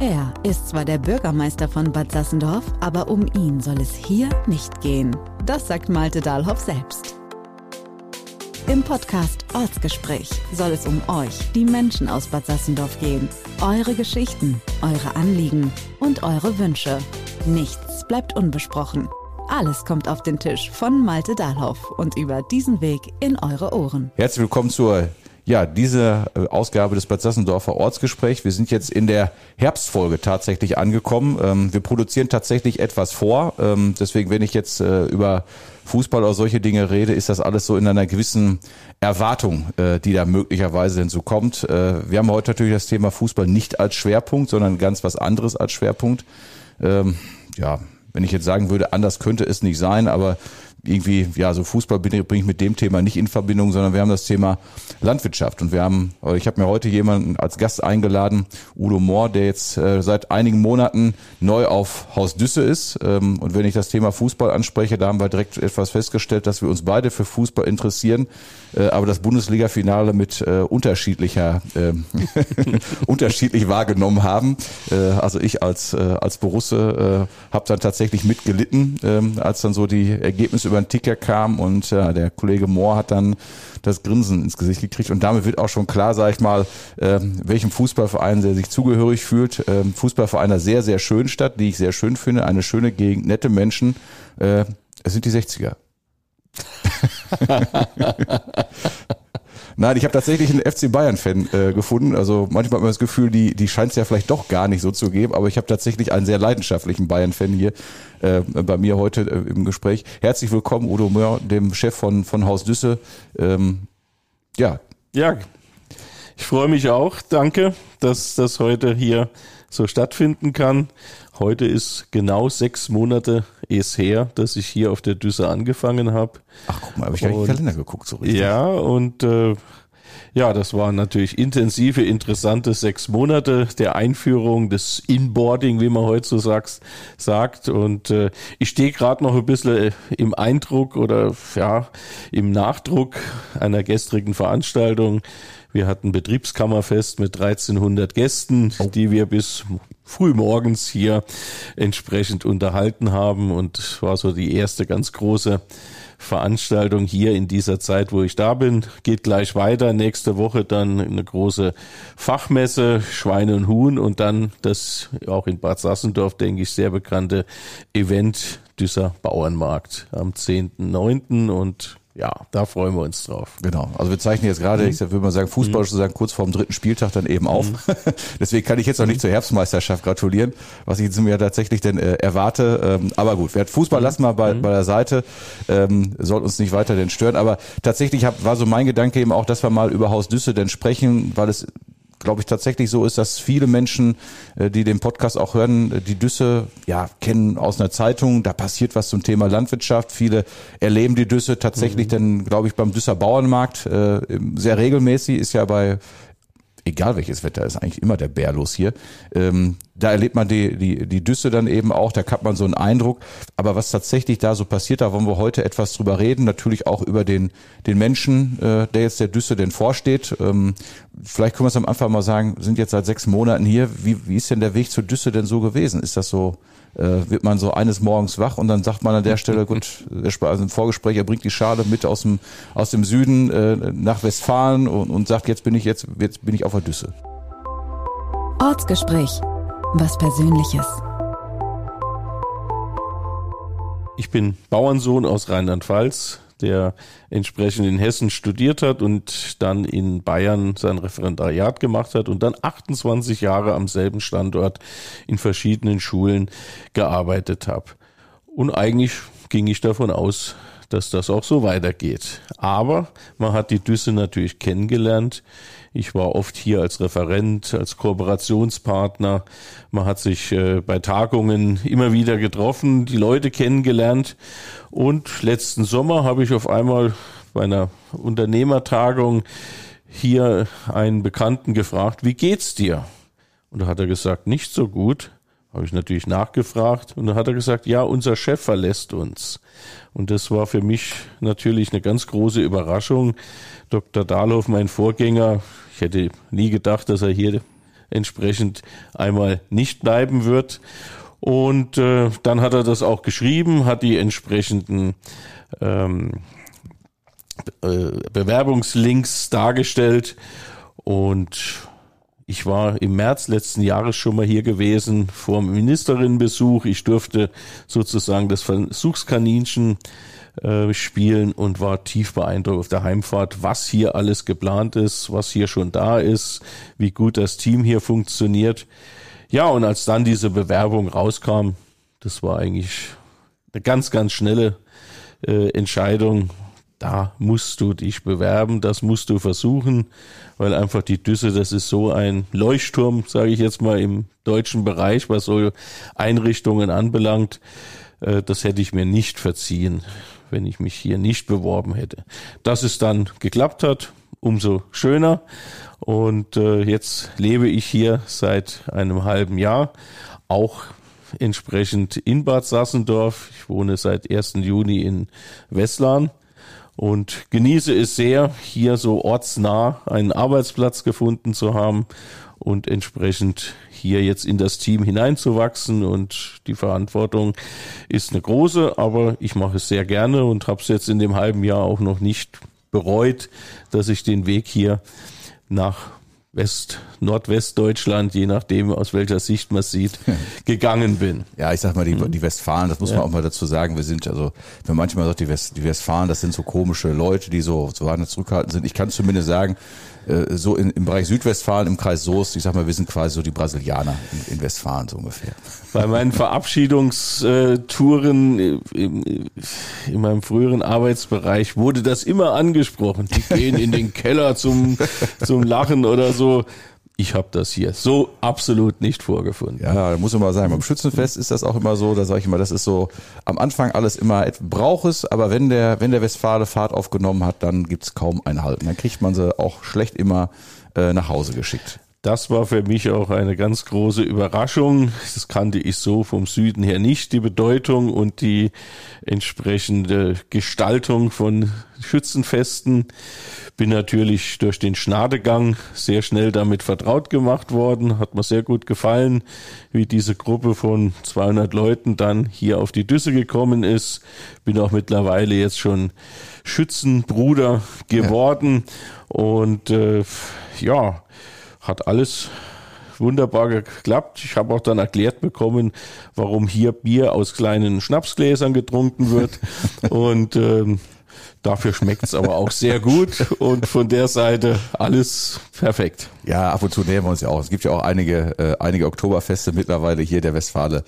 Er ist zwar der Bürgermeister von Bad Sassendorf, aber um ihn soll es hier nicht gehen. Das sagt Malte Dahlhoff selbst. Im Podcast Ortsgespräch soll es um euch, die Menschen aus Bad Sassendorf gehen. Eure Geschichten, eure Anliegen und eure Wünsche. Nichts bleibt unbesprochen. Alles kommt auf den Tisch von Malte Dahlhoff und über diesen Weg in eure Ohren. Herzlich willkommen zur ja, diese äh, Ausgabe des Bad Sassendorfer Ortsgespräch. Wir sind jetzt in der Herbstfolge tatsächlich angekommen. Ähm, wir produzieren tatsächlich etwas vor. Ähm, deswegen, wenn ich jetzt äh, über Fußball oder solche Dinge rede, ist das alles so in einer gewissen Erwartung, äh, die da möglicherweise hinzukommt. Wir haben heute natürlich das Thema Fußball nicht als Schwerpunkt, sondern ganz was anderes als Schwerpunkt. Ähm, ja, wenn ich jetzt sagen würde, anders könnte es nicht sein, aber irgendwie, ja, so Fußball bringe ich mit dem Thema nicht in Verbindung, sondern wir haben das Thema Landwirtschaft. Und wir haben, ich habe mir heute jemanden als Gast eingeladen, Udo Mohr, der jetzt äh, seit einigen Monaten neu auf Haus Düsse ist. Ähm, und wenn ich das Thema Fußball anspreche, da haben wir direkt etwas festgestellt, dass wir uns beide für Fußball interessieren, äh, aber das Bundesliga-Finale mit äh, unterschiedlicher, äh, unterschiedlich wahrgenommen haben. Äh, also ich als, äh, als Borusse äh, habe dann tatsächlich mitgelitten, äh, als dann so die Ergebnisse über den Ticker kam und äh, der Kollege Mohr hat dann das Grinsen ins Gesicht gekriegt und damit wird auch schon klar, sage ich mal, äh, welchem Fußballverein der sich zugehörig fühlt. Äh, Fußballverein einer sehr, sehr schönen Stadt, die ich sehr schön finde, eine schöne Gegend, nette Menschen. Äh, es sind die 60er. Nein, ich habe tatsächlich einen FC Bayern-Fan äh, gefunden. Also manchmal hat man das Gefühl, die, die scheint es ja vielleicht doch gar nicht so zu geben, aber ich habe tatsächlich einen sehr leidenschaftlichen Bayern-Fan hier äh, bei mir heute äh, im Gespräch. Herzlich willkommen, Udo Möhr, dem Chef von, von Haus Düsse. Ähm, ja. Ja, ich freue mich auch. Danke, dass das heute hier so stattfinden kann. Heute ist genau sechs Monate es her, dass ich hier auf der Düsse angefangen habe. Ach, guck mal, habe ich gar nicht in den Kalender geguckt so richtig. Ja, und äh, ja, das waren natürlich intensive, interessante sechs Monate der Einführung des Inboarding, wie man heute so sagt. sagt. Und äh, ich stehe gerade noch ein bisschen im Eindruck oder ja, im Nachdruck einer gestrigen Veranstaltung. Wir hatten Betriebskammerfest mit 1300 Gästen, oh. die wir bis frühmorgens hier entsprechend unterhalten haben und war so die erste ganz große Veranstaltung hier in dieser Zeit, wo ich da bin. Geht gleich weiter. Nächste Woche dann eine große Fachmesse, Schweine und Huhn und dann das auch in Bad Sassendorf, denke ich, sehr bekannte Event Düsser Bauernmarkt am 10.9. und ja, da freuen wir uns drauf. Genau. Also wir zeichnen jetzt gerade, mhm. ich würde mal sagen, Fußball mhm. sozusagen kurz vor dem dritten Spieltag dann eben auf. Mhm. Deswegen kann ich jetzt noch nicht zur Herbstmeisterschaft gratulieren, was ich jetzt mir tatsächlich denn äh, erwarte. Ähm, aber gut, wer Fußball lassen wir bei, mhm. bei der Seite, ähm, soll uns nicht weiter denn stören. Aber tatsächlich hab, war so mein Gedanke eben auch, dass wir mal über Haus Düsse denn sprechen, weil es glaube ich, tatsächlich so ist, dass viele Menschen, äh, die den Podcast auch hören, äh, die Düsse ja kennen aus einer Zeitung. Da passiert was zum Thema Landwirtschaft. Viele erleben die Düsse tatsächlich mhm. dann, glaube ich, beim Düsser Bauernmarkt äh, sehr regelmäßig. Ist ja bei egal welches Wetter ist, eigentlich immer der Bär los hier. Ähm, da erlebt man die, die, die Düsse dann eben auch, da hat man so einen Eindruck. Aber was tatsächlich da so passiert, da wollen wir heute etwas drüber reden. Natürlich auch über den, den Menschen, äh, der jetzt der Düsse denn vorsteht. Ähm, vielleicht können wir es am Anfang mal sagen, sind jetzt seit sechs Monaten hier. Wie, wie ist denn der Weg zur Düsse denn so gewesen? Ist das so wird man so eines Morgens wach und dann sagt man an der Stelle, gut, also im Vorgespräch, er bringt die Schale mit aus dem, aus dem Süden äh, nach Westfalen und, und sagt, jetzt bin ich jetzt, jetzt bin ich auf der Düsse. Ortsgespräch. Was Persönliches. Ich bin Bauernsohn aus Rheinland-Pfalz, der entsprechend in Hessen studiert hat und dann in Bayern sein Referendariat gemacht hat und dann 28 Jahre am selben Standort in verschiedenen Schulen gearbeitet habe. Und eigentlich ging ich davon aus, dass das auch so weitergeht. Aber man hat die Düsse natürlich kennengelernt. Ich war oft hier als Referent, als Kooperationspartner. Man hat sich äh, bei Tagungen immer wieder getroffen, die Leute kennengelernt. Und letzten Sommer habe ich auf einmal bei einer Unternehmertagung hier einen Bekannten gefragt, wie geht's dir? Und da hat er gesagt, nicht so gut. Habe ich natürlich nachgefragt und dann hat er gesagt, ja, unser Chef verlässt uns. Und das war für mich natürlich eine ganz große Überraschung. Dr. Dahlhoff, mein Vorgänger, ich hätte nie gedacht, dass er hier entsprechend einmal nicht bleiben wird. Und äh, dann hat er das auch geschrieben, hat die entsprechenden ähm, äh, Bewerbungslinks dargestellt und ich war im März letzten Jahres schon mal hier gewesen vor dem Ministerinnenbesuch. Ich durfte sozusagen das Versuchskaninchen äh, spielen und war tief beeindruckt auf der Heimfahrt, was hier alles geplant ist, was hier schon da ist, wie gut das Team hier funktioniert. Ja, und als dann diese Bewerbung rauskam, das war eigentlich eine ganz, ganz schnelle äh, Entscheidung. Da musst du dich bewerben, das musst du versuchen weil einfach die Düsse, das ist so ein Leuchtturm, sage ich jetzt mal im deutschen Bereich, was so Einrichtungen anbelangt. Äh, das hätte ich mir nicht verziehen, wenn ich mich hier nicht beworben hätte. Dass es dann geklappt hat, umso schöner. Und äh, jetzt lebe ich hier seit einem halben Jahr, auch entsprechend in Bad Sassendorf. Ich wohne seit 1. Juni in Westlan und genieße es sehr, hier so ortsnah einen Arbeitsplatz gefunden zu haben und entsprechend hier jetzt in das Team hineinzuwachsen. Und die Verantwortung ist eine große, aber ich mache es sehr gerne und habe es jetzt in dem halben Jahr auch noch nicht bereut, dass ich den Weg hier nach West, Nordwestdeutschland, je nachdem, aus welcher Sicht man sieht, gegangen bin. Ja, ich sag mal, die, mhm. die Westfalen, das muss ja. man auch mal dazu sagen, wir sind, also, wenn manchmal sagt, die, West, die Westfalen, das sind so komische Leute, die so, so zurückhaltend sind. Ich kann zumindest sagen, äh, so in, im Bereich Südwestfalen, im Kreis Soest, ich sag mal, wir sind quasi so die Brasilianer in, in Westfalen so ungefähr. Bei meinen Verabschiedungstouren in, in meinem früheren Arbeitsbereich wurde das immer angesprochen. Die gehen in den Keller zum, zum Lachen oder so ich habe das hier so absolut nicht vorgefunden. Ja, da muss man mal sagen, beim Schützenfest ist das auch immer so, da sage ich immer, das ist so am Anfang alles immer braucht es, aber wenn der, wenn der Westfale Fahrt aufgenommen hat, dann gibt's kaum ein Halten. Dann kriegt man sie auch schlecht immer äh, nach Hause geschickt. Das war für mich auch eine ganz große Überraschung. Das kannte ich so vom Süden her nicht, die Bedeutung und die entsprechende Gestaltung von Schützenfesten. Bin natürlich durch den Schnadegang sehr schnell damit vertraut gemacht worden. Hat mir sehr gut gefallen, wie diese Gruppe von 200 Leuten dann hier auf die Düsse gekommen ist. Bin auch mittlerweile jetzt schon Schützenbruder geworden. Ja. Und äh, ja, hat alles wunderbar geklappt. Ich habe auch dann erklärt bekommen, warum hier Bier aus kleinen Schnapsgläsern getrunken wird. Und ähm, Dafür schmeckt's aber auch sehr gut und von der Seite alles perfekt. Ja, ab und zu nähern wir uns ja auch. Es gibt ja auch einige, äh, einige Oktoberfeste mittlerweile hier der Westfale.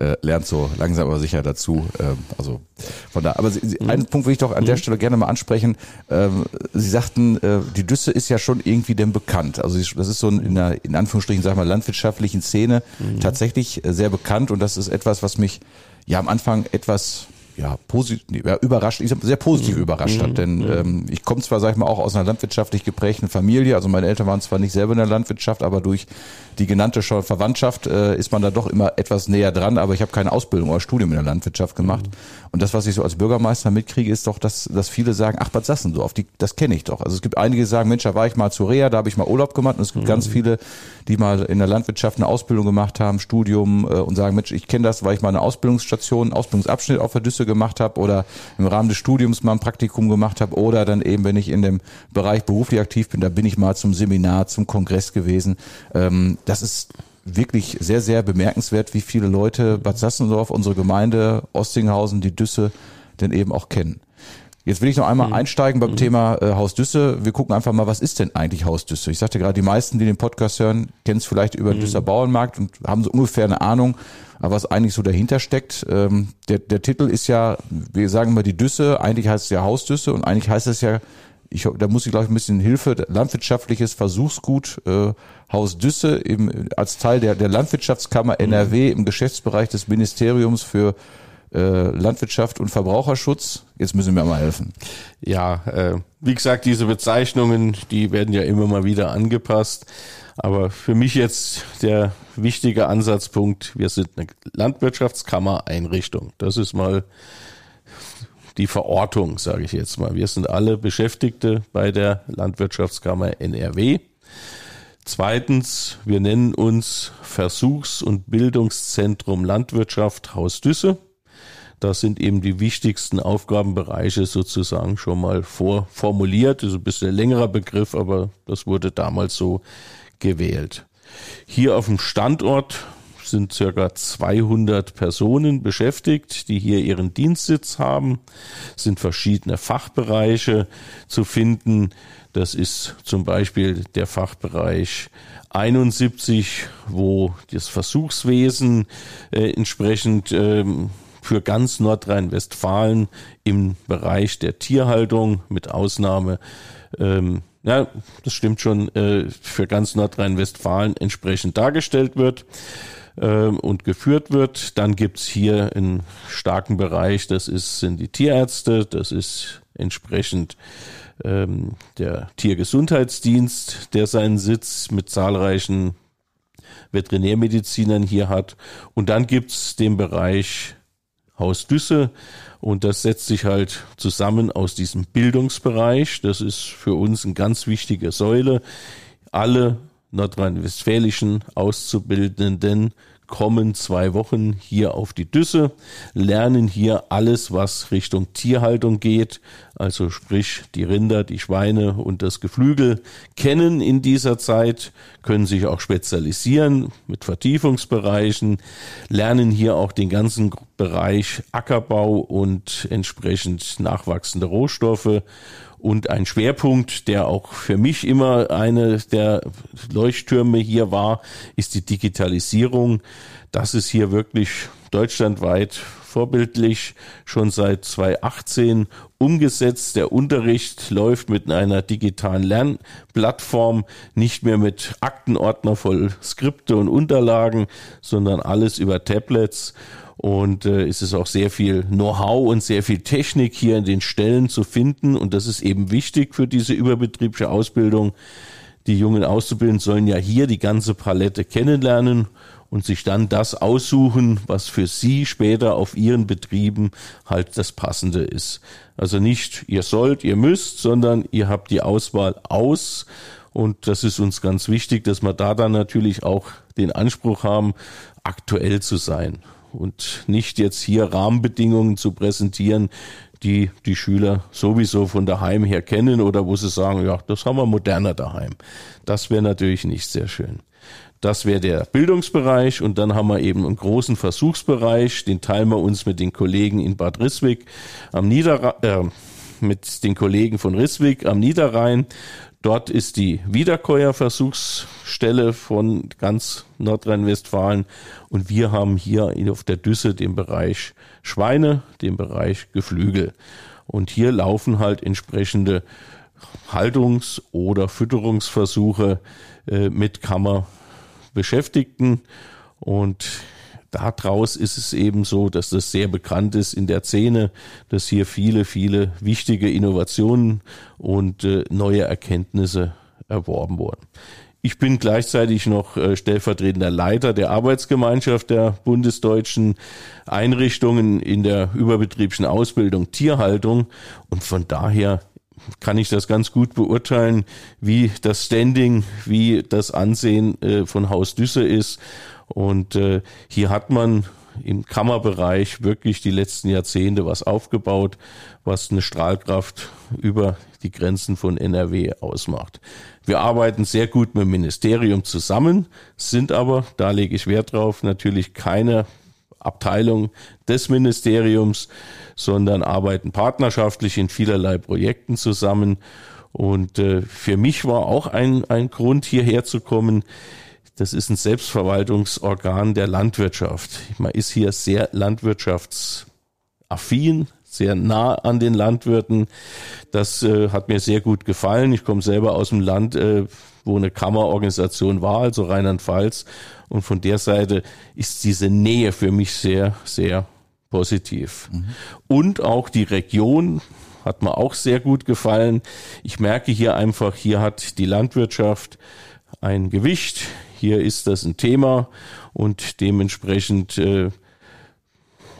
Äh, lernt so langsam aber sicher dazu. Ähm, also von da. Aber Sie, Sie, mhm. einen Punkt will ich doch an mhm. der Stelle gerne mal ansprechen. Ähm, Sie sagten, äh, die Düsse ist ja schon irgendwie denn bekannt. Also das ist so in einer in Anführungsstrichen sag mal landwirtschaftlichen Szene mhm. tatsächlich äh, sehr bekannt und das ist etwas, was mich ja am Anfang etwas ja, positiv, ja, überrascht, ich sehr positiv mhm. überrascht hat. Denn mhm. ähm, ich komme zwar, sag ich mal, auch aus einer landwirtschaftlich geprägten Familie, also meine Eltern waren zwar nicht selber in der Landwirtschaft, aber durch die genannte Verwandtschaft äh, ist man da doch immer etwas näher dran, aber ich habe keine Ausbildung oder Studium in der Landwirtschaft gemacht. Mhm. Und das, was ich so als Bürgermeister mitkriege, ist doch, dass, dass viele sagen, ach, Bad Sassendorf, die, das kenne ich doch. Also es gibt einige, die sagen, Mensch, da war ich mal zu Rea, da habe ich mal Urlaub gemacht. Und es gibt mhm. ganz viele, die mal in der Landwirtschaft eine Ausbildung gemacht haben, Studium äh, und sagen, Mensch, ich kenne das, weil ich mal eine Ausbildungsstation, einen Ausbildungsabschnitt auf der Düsse gemacht habe oder im Rahmen des Studiums mal ein Praktikum gemacht habe oder dann eben, wenn ich in dem Bereich beruflich aktiv bin, da bin ich mal zum Seminar, zum Kongress gewesen. Ähm, das ist wirklich sehr, sehr bemerkenswert, wie viele Leute Bad Sassendorf, unsere Gemeinde, Ostinghausen, die Düsse denn eben auch kennen. Jetzt will ich noch einmal mhm. einsteigen beim mhm. Thema äh, Haus Düsse. Wir gucken einfach mal, was ist denn eigentlich Haus Düsse? Ich sagte gerade, die meisten, die den Podcast hören, kennen es vielleicht über den mhm. Düsser Bauernmarkt und haben so ungefähr eine Ahnung, was eigentlich so dahinter steckt. Ähm, der, der Titel ist ja, wir sagen mal die Düsse, eigentlich heißt es ja Hausdüsse und eigentlich heißt es ja ich, da muss ich glaube ich ein bisschen Hilfe, landwirtschaftliches Versuchsgut äh, Haus Düsse im, als Teil der, der Landwirtschaftskammer NRW im Geschäftsbereich des Ministeriums für Landwirtschaft und Verbraucherschutz. Jetzt müssen wir mal helfen. Ja, äh, wie gesagt, diese Bezeichnungen, die werden ja immer mal wieder angepasst. Aber für mich jetzt der wichtige Ansatzpunkt, wir sind eine Landwirtschaftskammer-Einrichtung. Das ist mal die Verortung, sage ich jetzt mal. Wir sind alle Beschäftigte bei der Landwirtschaftskammer NRW. Zweitens, wir nennen uns Versuchs- und Bildungszentrum Landwirtschaft Haus Düsse. Das sind eben die wichtigsten Aufgabenbereiche sozusagen schon mal vorformuliert. Das ist ein bisschen ein längerer Begriff, aber das wurde damals so gewählt. Hier auf dem Standort sind circa 200 Personen beschäftigt, die hier ihren Dienstsitz haben. Es sind verschiedene Fachbereiche zu finden. Das ist zum Beispiel der Fachbereich 71, wo das Versuchswesen äh, entsprechend ähm, für ganz Nordrhein-Westfalen im Bereich der Tierhaltung mit Ausnahme ähm, ja, das stimmt schon, äh, für ganz Nordrhein-Westfalen entsprechend dargestellt wird ähm, und geführt wird. Dann gibt's hier einen starken Bereich, das ist, sind die Tierärzte, das ist entsprechend ähm, der Tiergesundheitsdienst, der seinen Sitz mit zahlreichen Veterinärmedizinern hier hat. Und dann gibt's den Bereich Haus Düsse und das setzt sich halt zusammen aus diesem Bildungsbereich. Das ist für uns eine ganz wichtige Säule. Alle nordrhein-westfälischen Auszubildenden kommen zwei Wochen hier auf die Düsse, lernen hier alles, was Richtung Tierhaltung geht, also sprich die Rinder, die Schweine und das Geflügel kennen in dieser Zeit, können sich auch spezialisieren mit Vertiefungsbereichen, lernen hier auch den ganzen Bereich Ackerbau und entsprechend nachwachsende Rohstoffe und ein Schwerpunkt, der auch für mich immer eine der Leuchttürme hier war, ist die Digitalisierung. Das ist hier wirklich deutschlandweit vorbildlich schon seit 2018 umgesetzt. Der Unterricht läuft mit einer digitalen Lernplattform, nicht mehr mit Aktenordner voll Skripte und Unterlagen, sondern alles über Tablets und äh, es ist auch sehr viel Know-how und sehr viel Technik hier in den Stellen zu finden und das ist eben wichtig für diese überbetriebliche Ausbildung. Die jungen Auszubildenden sollen ja hier die ganze Palette kennenlernen und sich dann das aussuchen, was für sie später auf ihren Betrieben halt das Passende ist. Also nicht ihr sollt, ihr müsst, sondern ihr habt die Auswahl aus und das ist uns ganz wichtig, dass wir da dann natürlich auch den Anspruch haben, aktuell zu sein und nicht jetzt hier Rahmenbedingungen zu präsentieren, die die Schüler sowieso von daheim her kennen oder wo sie sagen, ja, das haben wir moderner daheim. Das wäre natürlich nicht sehr schön. Das wäre der Bildungsbereich und dann haben wir eben einen großen Versuchsbereich, den teilen wir uns mit den Kollegen in Bad Risswig am Niederrhein, äh, mit den Kollegen von Risswig am Niederrhein. Dort ist die Wiederkäuerversuchsstelle von ganz Nordrhein-Westfalen und wir haben hier auf der Düsse den Bereich Schweine, den Bereich Geflügel. Und hier laufen halt entsprechende Haltungs- oder Fütterungsversuche äh, mit Kammerbeschäftigten und daraus ist es eben so, dass das sehr bekannt ist in der Szene, dass hier viele, viele wichtige Innovationen und äh, neue Erkenntnisse erworben wurden. Ich bin gleichzeitig noch äh, stellvertretender Leiter der Arbeitsgemeinschaft der bundesdeutschen Einrichtungen in der überbetrieblichen Ausbildung Tierhaltung und von daher kann ich das ganz gut beurteilen, wie das Standing, wie das Ansehen äh, von Haus Düsse ist und äh, hier hat man im Kammerbereich wirklich die letzten Jahrzehnte was aufgebaut, was eine Strahlkraft über die Grenzen von NRW ausmacht. Wir arbeiten sehr gut mit dem Ministerium zusammen, sind aber, da lege ich Wert drauf, natürlich keine Abteilung des Ministeriums, sondern arbeiten partnerschaftlich in vielerlei Projekten zusammen. Und äh, für mich war auch ein, ein Grund, hierher zu kommen, das ist ein Selbstverwaltungsorgan der Landwirtschaft. Man ist hier sehr landwirtschaftsaffin, sehr nah an den Landwirten. Das äh, hat mir sehr gut gefallen. Ich komme selber aus dem Land, äh, wo eine Kammerorganisation war, also Rheinland-Pfalz. Und von der Seite ist diese Nähe für mich sehr, sehr positiv. Mhm. Und auch die Region hat mir auch sehr gut gefallen. Ich merke hier einfach, hier hat die Landwirtschaft ein Gewicht hier ist das ein Thema und dementsprechend äh,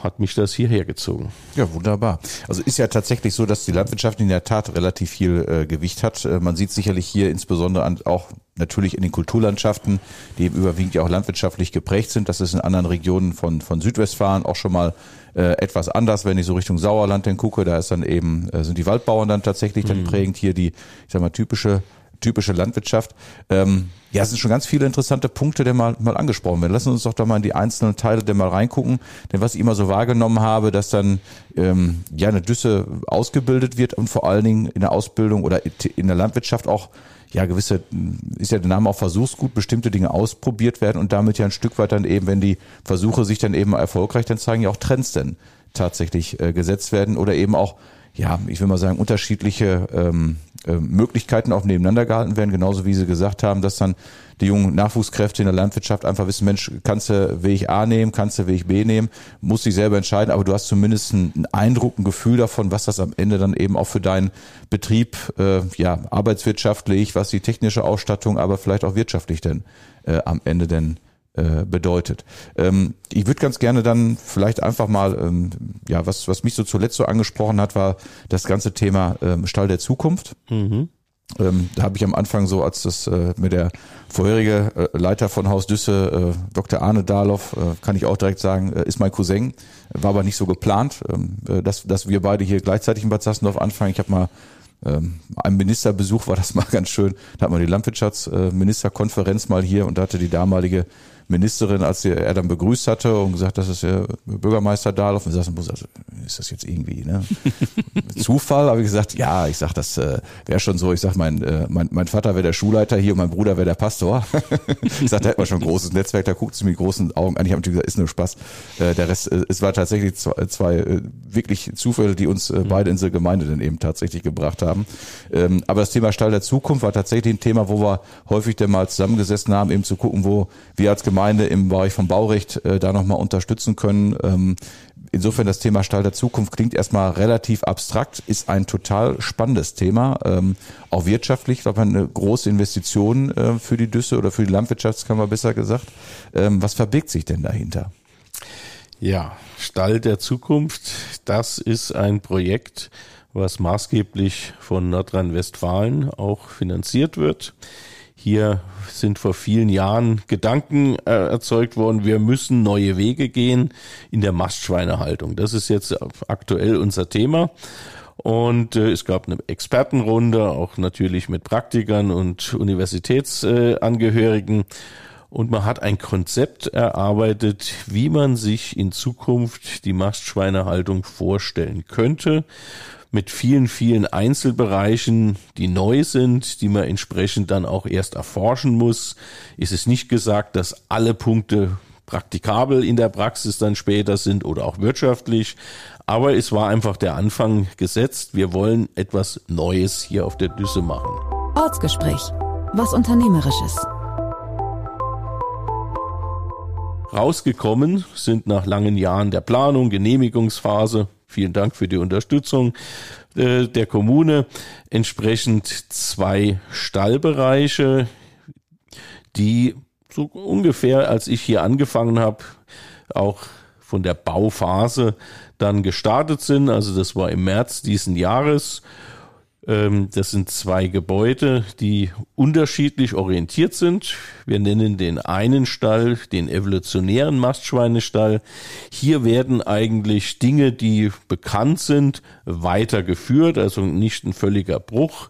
hat mich das hierher gezogen. Ja, wunderbar. Also ist ja tatsächlich so, dass die Landwirtschaft in der Tat relativ viel äh, Gewicht hat. Äh, man sieht sicherlich hier insbesondere an, auch natürlich in den Kulturlandschaften, die überwiegend ja auch landwirtschaftlich geprägt sind. Das ist in anderen Regionen von, von Südwestfalen auch schon mal äh, etwas anders, wenn ich so Richtung Sauerland dann gucke. Da ist dann eben, äh, sind die Waldbauern dann tatsächlich dann mhm. prägend. Hier die, ich sag mal, typische typische Landwirtschaft. Ähm, ja, es sind schon ganz viele interessante Punkte, die mal, mal angesprochen werden. Lassen uns doch da mal in die einzelnen Teile der mal reingucken. Denn was ich immer so wahrgenommen habe, dass dann ähm, ja eine Düsse ausgebildet wird und vor allen Dingen in der Ausbildung oder in der Landwirtschaft auch ja gewisse, ist ja der Name auch Versuchsgut, bestimmte Dinge ausprobiert werden und damit ja ein Stück weit dann eben, wenn die Versuche sich dann eben erfolgreich dann zeigen, ja auch Trends denn tatsächlich äh, gesetzt werden oder eben auch ja, ich will mal sagen, unterschiedliche ähm, äh, Möglichkeiten auch nebeneinander gehalten werden, genauso wie Sie gesagt haben, dass dann die jungen Nachwuchskräfte in der Landwirtschaft einfach wissen, Mensch, kannst du Weg A nehmen, kannst du Weg B nehmen, musst dich selber entscheiden, aber du hast zumindest einen Eindruck, ein Gefühl davon, was das am Ende dann eben auch für deinen Betrieb, äh, ja, arbeitswirtschaftlich, was die technische Ausstattung, aber vielleicht auch wirtschaftlich denn äh, am Ende denn äh, bedeutet. Ähm, ich würde ganz gerne dann vielleicht einfach mal, ähm, ja, was, was mich so zuletzt so angesprochen hat, war das ganze Thema ähm, Stall der Zukunft. Mhm. Ähm, da habe ich am Anfang so, als das äh, mit der vorherige äh, Leiter von Haus Düsse, äh, Dr. Arne Dahloff, äh, kann ich auch direkt sagen, äh, ist mein Cousin. War aber nicht so geplant, ähm, äh, dass, dass wir beide hier gleichzeitig in Bad Sassendorf anfangen. Ich habe mal ähm, einem Ministerbesuch war das mal ganz schön. Da hat man die Landwirtschaftsministerkonferenz mal hier und da hatte die damalige Ministerin, als er dann begrüßt hatte und gesagt, das ist der Bürgermeister Dahlhoff, und sagte, also, ist das jetzt irgendwie ne? Zufall? Habe ich gesagt, ja, ich sag, das äh, wäre schon so. Ich sag, mein, äh, mein, mein Vater wäre der Schulleiter hier und mein Bruder wäre der Pastor. ich sag, da hätte man schon ein großes Netzwerk, da guckt sie mit großen Augen an. Ich habe natürlich gesagt, ist nur Spaß. Äh, der Rest, äh, es war tatsächlich zwei, zwei äh, wirklich Zufälle, die uns äh, mhm. beide in diese Gemeinde dann eben tatsächlich gebracht haben. Ähm, aber das Thema Stall der Zukunft war tatsächlich ein Thema, wo wir häufig dann mal zusammengesessen haben, eben zu gucken, wo wir als Gemeinde Gemeinde im Bereich vom Baurecht äh, da nochmal unterstützen können. Ähm, insofern das Thema Stall der Zukunft klingt erstmal relativ abstrakt, ist ein total spannendes Thema, ähm, auch wirtschaftlich, ich eine große Investition äh, für die Düsse oder für die Landwirtschaftskammer besser gesagt. Ähm, was verbirgt sich denn dahinter? Ja, Stall der Zukunft, das ist ein Projekt, was maßgeblich von Nordrhein-Westfalen auch finanziert wird. Hier sind vor vielen Jahren Gedanken äh, erzeugt worden, wir müssen neue Wege gehen in der Mastschweinehaltung. Das ist jetzt aktuell unser Thema. Und äh, es gab eine Expertenrunde, auch natürlich mit Praktikern und Universitätsangehörigen. Und man hat ein Konzept erarbeitet, wie man sich in Zukunft die Mastschweinehaltung vorstellen könnte mit vielen, vielen Einzelbereichen, die neu sind, die man entsprechend dann auch erst erforschen muss. Ist es nicht gesagt, dass alle Punkte praktikabel in der Praxis dann später sind oder auch wirtschaftlich. Aber es war einfach der Anfang gesetzt. Wir wollen etwas Neues hier auf der Düsse machen. Ortsgespräch. Was Unternehmerisches. Rausgekommen sind nach langen Jahren der Planung, Genehmigungsphase, Vielen Dank für die Unterstützung äh, der Kommune. Entsprechend zwei Stallbereiche, die so ungefähr, als ich hier angefangen habe, auch von der Bauphase dann gestartet sind. Also das war im März diesen Jahres das sind zwei Gebäude, die unterschiedlich orientiert sind. Wir nennen den einen Stall den evolutionären Mastschweinestall. Hier werden eigentlich Dinge, die bekannt sind, weitergeführt, also nicht ein völliger Bruch.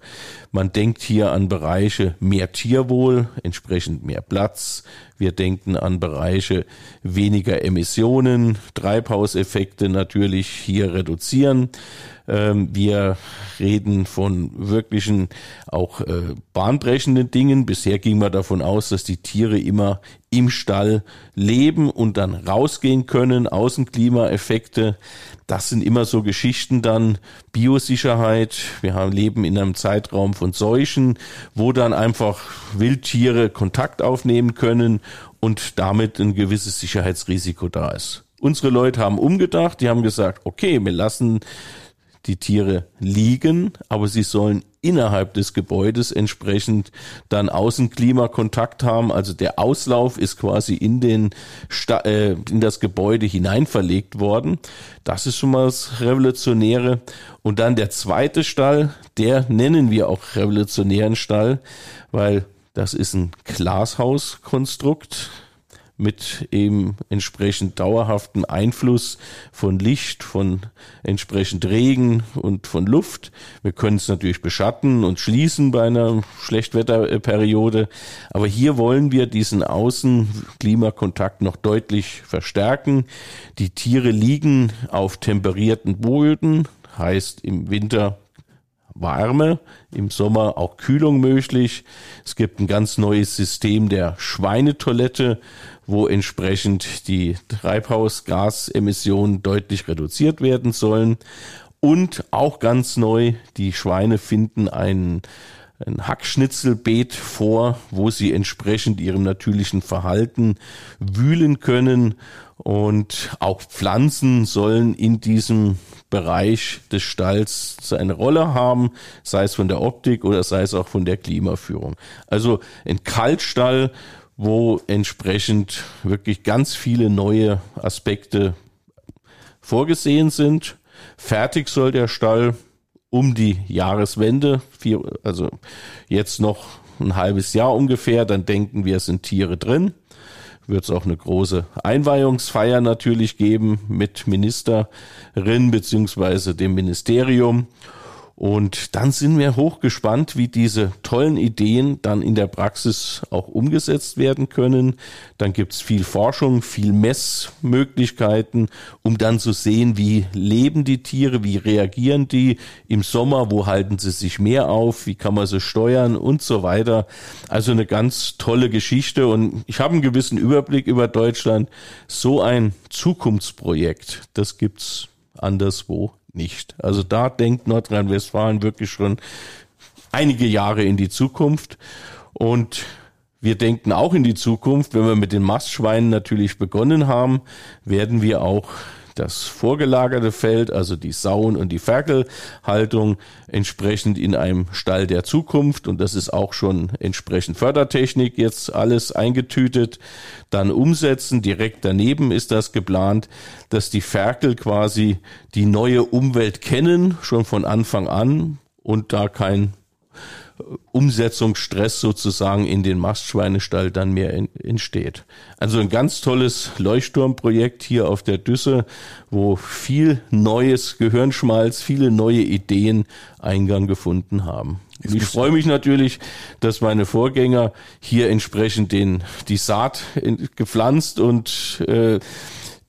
Man denkt hier an Bereiche mehr Tierwohl, entsprechend mehr Platz. Wir denken an Bereiche weniger Emissionen, Treibhauseffekte natürlich hier reduzieren. Ähm, wir reden von wirklichen auch äh, bahnbrechenden Dingen. Bisher ging man davon aus, dass die Tiere immer im Stall leben und dann rausgehen können, Außenklimaeffekte. Das sind immer so Geschichten dann Biosicherheit. Wir haben leben in einem Zeitraum von Seuchen, wo dann einfach Wildtiere Kontakt aufnehmen können und damit ein gewisses Sicherheitsrisiko da ist. Unsere Leute haben umgedacht, die haben gesagt, okay, wir lassen die Tiere liegen, aber sie sollen innerhalb des Gebäudes entsprechend dann Außenklimakontakt haben. Also der Auslauf ist quasi in den Sta äh, in das Gebäude hinein verlegt worden. Das ist schon mal das Revolutionäre. Und dann der zweite Stall, der nennen wir auch revolutionären Stall, weil das ist ein Glashauskonstrukt mit eben entsprechend dauerhaften Einfluss von Licht, von entsprechend Regen und von Luft. Wir können es natürlich beschatten und schließen bei einer Schlechtwetterperiode. Aber hier wollen wir diesen Außenklimakontakt noch deutlich verstärken. Die Tiere liegen auf temperierten Böden, heißt im Winter Warme, im Sommer auch Kühlung möglich. Es gibt ein ganz neues System der Schweinetoilette, wo entsprechend die Treibhausgasemissionen deutlich reduziert werden sollen. Und auch ganz neu, die Schweine finden einen ein Hackschnitzelbeet vor, wo sie entsprechend ihrem natürlichen Verhalten wühlen können. Und auch Pflanzen sollen in diesem Bereich des Stalls seine Rolle haben, sei es von der Optik oder sei es auch von der Klimaführung. Also ein Kaltstall, wo entsprechend wirklich ganz viele neue Aspekte vorgesehen sind. Fertig soll der Stall um die Jahreswende, vier, also jetzt noch ein halbes Jahr ungefähr, dann denken wir, es sind Tiere drin. Wird es auch eine große Einweihungsfeier natürlich geben mit Ministerin beziehungsweise dem Ministerium. Und dann sind wir hochgespannt, wie diese tollen Ideen dann in der Praxis auch umgesetzt werden können. Dann gibt's viel Forschung, viel Messmöglichkeiten, um dann zu sehen, wie leben die Tiere, wie reagieren die im Sommer, wo halten sie sich mehr auf, wie kann man sie steuern und so weiter. Also eine ganz tolle Geschichte und ich habe einen gewissen Überblick über Deutschland. So ein Zukunftsprojekt, das gibt's anderswo nicht. Also da denkt Nordrhein-Westfalen wirklich schon einige Jahre in die Zukunft. Und wir denken auch in die Zukunft, wenn wir mit den Mastschweinen natürlich begonnen haben, werden wir auch das vorgelagerte Feld, also die Sauen- und die Ferkelhaltung, entsprechend in einem Stall der Zukunft, und das ist auch schon entsprechend Fördertechnik jetzt alles eingetütet, dann umsetzen. Direkt daneben ist das geplant, dass die Ferkel quasi die neue Umwelt kennen, schon von Anfang an, und da kein Umsetzungsstress sozusagen in den Mastschweinestall dann mehr entsteht. Also ein ganz tolles Leuchtturmprojekt hier auf der Düsse, wo viel neues Gehirnschmalz, viele neue Ideen Eingang gefunden haben. Und ich freue mich natürlich, dass meine Vorgänger hier entsprechend den, die Saat gepflanzt und äh,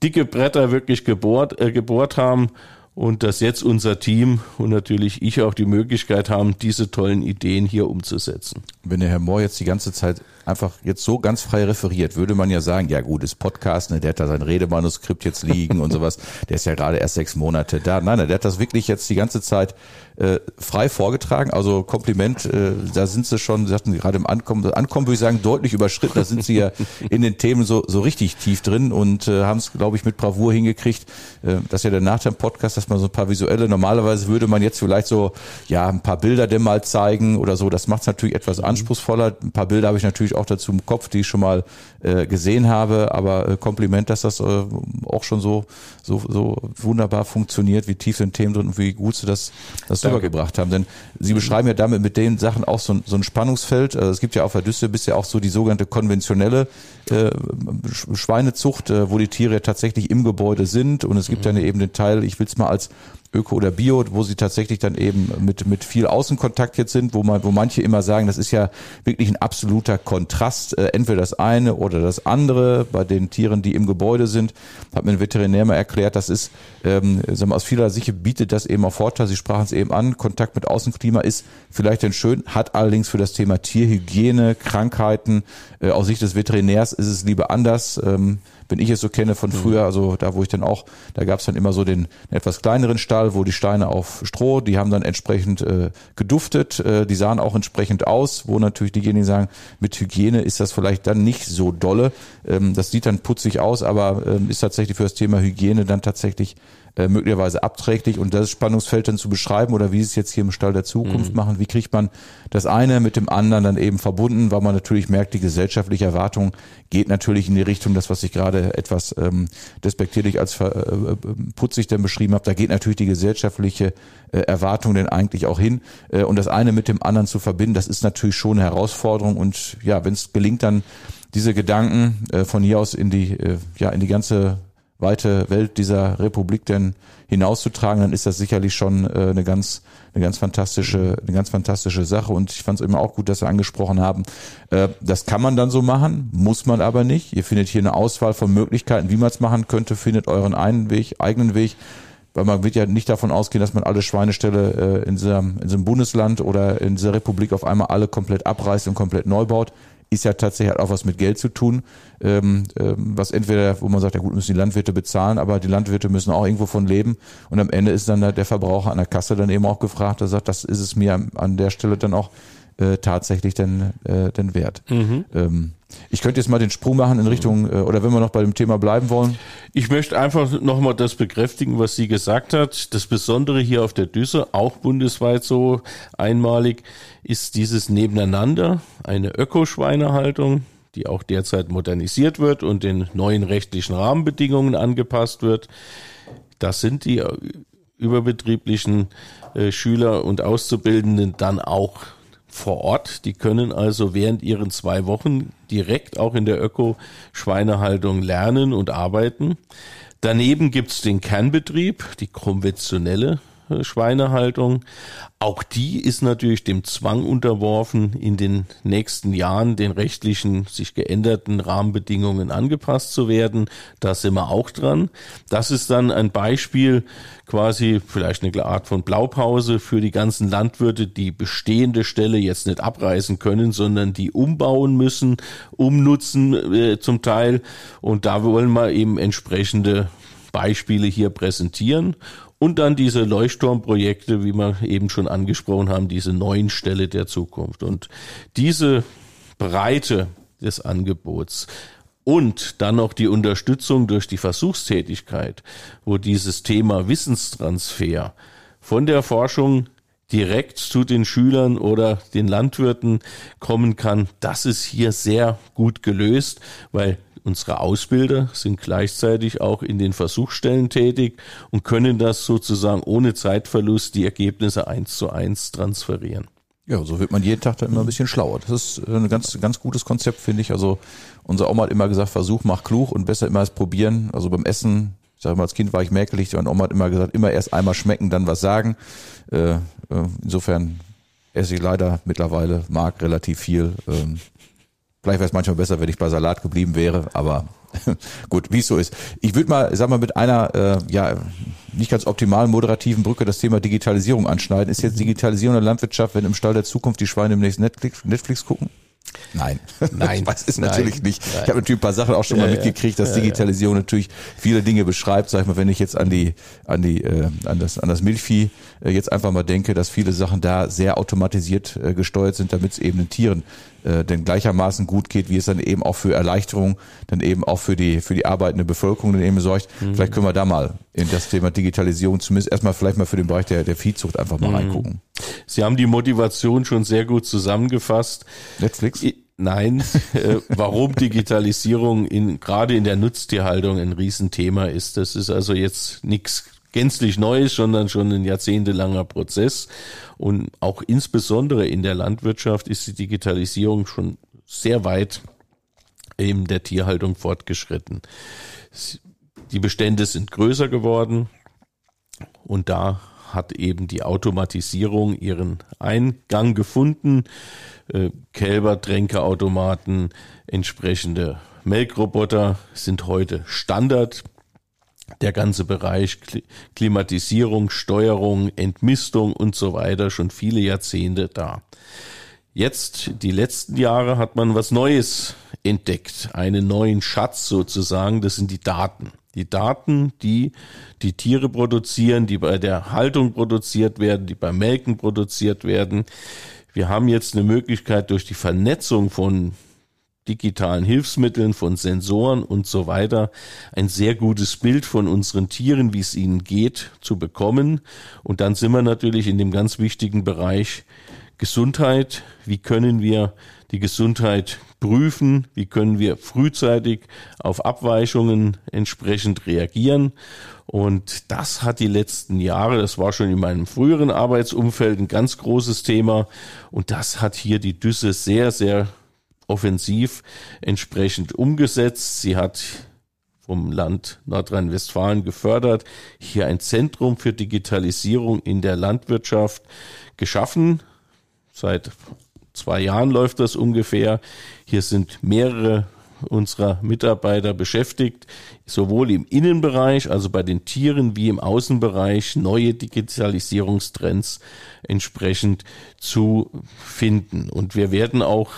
dicke Bretter wirklich gebohrt, äh, gebohrt haben und dass jetzt unser Team und natürlich ich auch die Möglichkeit haben, diese tollen Ideen hier umzusetzen. Wenn der Herr Mohr jetzt die ganze Zeit einfach jetzt so ganz frei referiert, würde man ja sagen, ja gut, ist Podcast, ne, der hat da sein Redemanuskript jetzt liegen und sowas, der ist ja gerade erst sechs Monate da. Nein, nein, der hat das wirklich jetzt die ganze Zeit äh, frei vorgetragen. Also Kompliment, äh, da sind sie schon, sie hatten gerade im Ankommen, Ankommen würde ich sagen, deutlich überschritten. Da sind sie ja in den Themen so, so richtig tief drin und äh, haben es, glaube ich, mit Bravour hingekriegt. Äh, das ist ja der Nachteil im Podcast, dass man so ein paar visuelle, normalerweise würde man jetzt vielleicht so, ja, ein paar Bilder denn mal zeigen oder so. Das macht es natürlich etwas mhm. anspruchsvoller. Ein paar Bilder habe ich natürlich auch dazu im Kopf, die ich schon mal äh, gesehen habe, aber äh, Kompliment, dass das äh, auch schon so, so, so wunderbar funktioniert, wie tief sind Themen drin und wie gut sie das, das rübergebracht haben. Denn Sie beschreiben ja damit mit den Sachen auch so, so ein Spannungsfeld. Also es gibt ja auf der Düsse bisher auch so die sogenannte konventionelle äh, Schweinezucht, äh, wo die Tiere tatsächlich im Gebäude sind und es gibt mhm. dann eben den Teil, ich will es mal als Öko oder Bio, wo sie tatsächlich dann eben mit, mit viel Außenkontakt jetzt sind, wo man, wo manche immer sagen, das ist ja wirklich ein absoluter Kontrast, äh, entweder das eine oder das andere bei den Tieren, die im Gebäude sind. Hat mir ein Veterinär mal erklärt, das ist, ähm, sagen wir, aus vieler Sicht bietet das eben auch Vorteile. Sie sprachen es eben an, Kontakt mit Außenklima ist vielleicht dann schön, hat allerdings für das Thema Tierhygiene, Krankheiten, äh, aus Sicht des Veterinärs ist es lieber anders. Ähm, wenn ich es so kenne von früher, also da wo ich dann auch, da gab es dann immer so den etwas kleineren Stall, wo die Steine auf Stroh, die haben dann entsprechend äh, geduftet, äh, die sahen auch entsprechend aus, wo natürlich diejenigen sagen, mit Hygiene ist das vielleicht dann nicht so dolle. Ähm, das sieht dann putzig aus, aber ähm, ist tatsächlich für das Thema Hygiene dann tatsächlich äh, möglicherweise abträglich. Und das Spannungsfeld dann zu beschreiben oder wie sie es jetzt hier im Stall der Zukunft mhm. machen, wie kriegt man das eine mit dem anderen dann eben verbunden, weil man natürlich merkt, die gesellschaftliche Erwartung geht natürlich in die Richtung, das was ich gerade etwas ähm, despektierlich als äh, äh, putzig dann beschrieben habe, da geht natürlich die gesellschaftliche äh, Erwartung denn eigentlich auch hin. Äh, und das eine mit dem anderen zu verbinden, das ist natürlich schon eine Herausforderung. Und ja, wenn es gelingt, dann diese Gedanken äh, von hier aus in die äh, ja in die ganze weite Welt dieser Republik denn hinauszutragen, dann ist das sicherlich schon äh, eine ganz eine ganz fantastische eine ganz fantastische Sache und ich fand es immer auch gut, dass Sie angesprochen haben. Äh, das kann man dann so machen, muss man aber nicht. Ihr findet hier eine Auswahl von Möglichkeiten, wie man es machen könnte. Findet euren einen Weg, eigenen Weg weil man wird ja nicht davon ausgehen, dass man alle Schweineställe äh, in, diesem, in diesem Bundesland oder in dieser Republik auf einmal alle komplett abreißt und komplett neu baut ist ja tatsächlich auch was mit Geld zu tun, ähm, ähm, was entweder, wo man sagt, ja gut, müssen die Landwirte bezahlen, aber die Landwirte müssen auch irgendwo von leben und am Ende ist dann der Verbraucher an der Kasse dann eben auch gefragt, der sagt, das ist es mir an der Stelle dann auch äh, tatsächlich denn, äh, denn wert. Mhm. Ähm, ich könnte jetzt mal den Sprung machen in Richtung, äh, oder wenn wir noch bei dem Thema bleiben wollen. Ich möchte einfach nochmal das bekräftigen, was sie gesagt hat. Das Besondere hier auf der Düsse, auch bundesweit so einmalig, ist dieses Nebeneinander, eine Ökoschweinehaltung, die auch derzeit modernisiert wird und den neuen rechtlichen Rahmenbedingungen angepasst wird. Das sind die überbetrieblichen äh, Schüler und Auszubildenden dann auch vor Ort. Die können also während ihren zwei Wochen direkt auch in der Öko-Schweinehaltung lernen und arbeiten. Daneben gibt's den Kernbetrieb, die konventionelle Schweinehaltung. Auch die ist natürlich dem Zwang unterworfen, in den nächsten Jahren den rechtlichen, sich geänderten Rahmenbedingungen angepasst zu werden. Da sind wir auch dran. Das ist dann ein Beispiel, quasi vielleicht eine Art von Blaupause für die ganzen Landwirte, die bestehende Stelle jetzt nicht abreißen können, sondern die umbauen müssen, umnutzen äh, zum Teil. Und da wollen wir eben entsprechende Beispiele hier präsentieren und dann diese Leuchtturmprojekte, wie wir eben schon angesprochen haben, diese neuen Stelle der Zukunft. Und diese Breite des Angebots und dann noch die Unterstützung durch die Versuchstätigkeit, wo dieses Thema Wissenstransfer von der Forschung direkt zu den Schülern oder den Landwirten kommen kann, das ist hier sehr gut gelöst, weil Unsere Ausbilder sind gleichzeitig auch in den Versuchsstellen tätig und können das sozusagen ohne Zeitverlust die Ergebnisse eins zu eins transferieren. Ja, so wird man jeden Tag dann immer ein bisschen schlauer. Das ist ein ganz, ganz gutes Konzept, finde ich. Also unser Oma hat immer gesagt, Versuch macht klug und besser immer als probieren. Also beim Essen, ich sage mal, als Kind war ich merklich, meine Oma hat immer gesagt, immer erst einmal schmecken, dann was sagen. Äh, äh, insofern esse ich leider mittlerweile, mag relativ viel. Vielleicht wäre es manchmal besser, wenn ich bei Salat geblieben wäre, aber gut, wie es so ist. Ich würde mal, sag mal, mit einer äh, ja nicht ganz optimalen moderativen Brücke das Thema Digitalisierung anschneiden. Ist jetzt Digitalisierung der Landwirtschaft, wenn im Stall der Zukunft die Schweine demnächst Netflix, Netflix gucken? Nein, nein, das ist natürlich nicht. Nein. Ich habe natürlich ein paar Sachen auch schon mal ja, mitgekriegt, dass Digitalisierung natürlich viele Dinge beschreibt. Sag ich mal, wenn ich jetzt an die an die äh, an das an das Milchvieh äh, jetzt einfach mal denke, dass viele Sachen da sehr automatisiert äh, gesteuert sind, damit es eben den Tieren äh, denn gleichermaßen gut geht, wie es dann eben auch für Erleichterung, dann eben auch für die für die arbeitende Bevölkerung dann eben sorgt. Mhm. Vielleicht können wir da mal in das Thema Digitalisierung zumindest erstmal vielleicht mal für den Bereich der der Viehzucht einfach mal mhm. reingucken. Sie haben die Motivation schon sehr gut zusammengefasst. Netflix? Nein, äh, warum Digitalisierung in, gerade in der Nutztierhaltung ein Riesenthema ist. Das ist also jetzt nichts gänzlich Neues, sondern schon ein jahrzehntelanger Prozess. Und auch insbesondere in der Landwirtschaft ist die Digitalisierung schon sehr weit in der Tierhaltung fortgeschritten. Die Bestände sind größer geworden und da hat eben die Automatisierung ihren Eingang gefunden. Äh, Kälbertränkeautomaten, entsprechende Melkroboter sind heute Standard. Der ganze Bereich Klimatisierung, Steuerung, Entmistung und so weiter schon viele Jahrzehnte da. Jetzt, die letzten Jahre, hat man was Neues entdeckt, einen neuen Schatz sozusagen, das sind die Daten. Die Daten, die die Tiere produzieren, die bei der Haltung produziert werden, die beim Melken produziert werden. Wir haben jetzt eine Möglichkeit durch die Vernetzung von digitalen Hilfsmitteln, von Sensoren und so weiter ein sehr gutes Bild von unseren Tieren, wie es ihnen geht, zu bekommen. Und dann sind wir natürlich in dem ganz wichtigen Bereich Gesundheit. Wie können wir die Gesundheit prüfen? Wie können wir frühzeitig auf Abweichungen entsprechend reagieren? Und das hat die letzten Jahre, das war schon in meinem früheren Arbeitsumfeld ein ganz großes Thema. Und das hat hier die Düsse sehr, sehr offensiv entsprechend umgesetzt. Sie hat vom Land Nordrhein-Westfalen gefördert, hier ein Zentrum für Digitalisierung in der Landwirtschaft geschaffen. Seit zwei Jahren läuft das ungefähr. Hier sind mehrere unserer Mitarbeiter beschäftigt, sowohl im Innenbereich, also bei den Tieren, wie im Außenbereich neue Digitalisierungstrends entsprechend zu finden. Und wir werden auch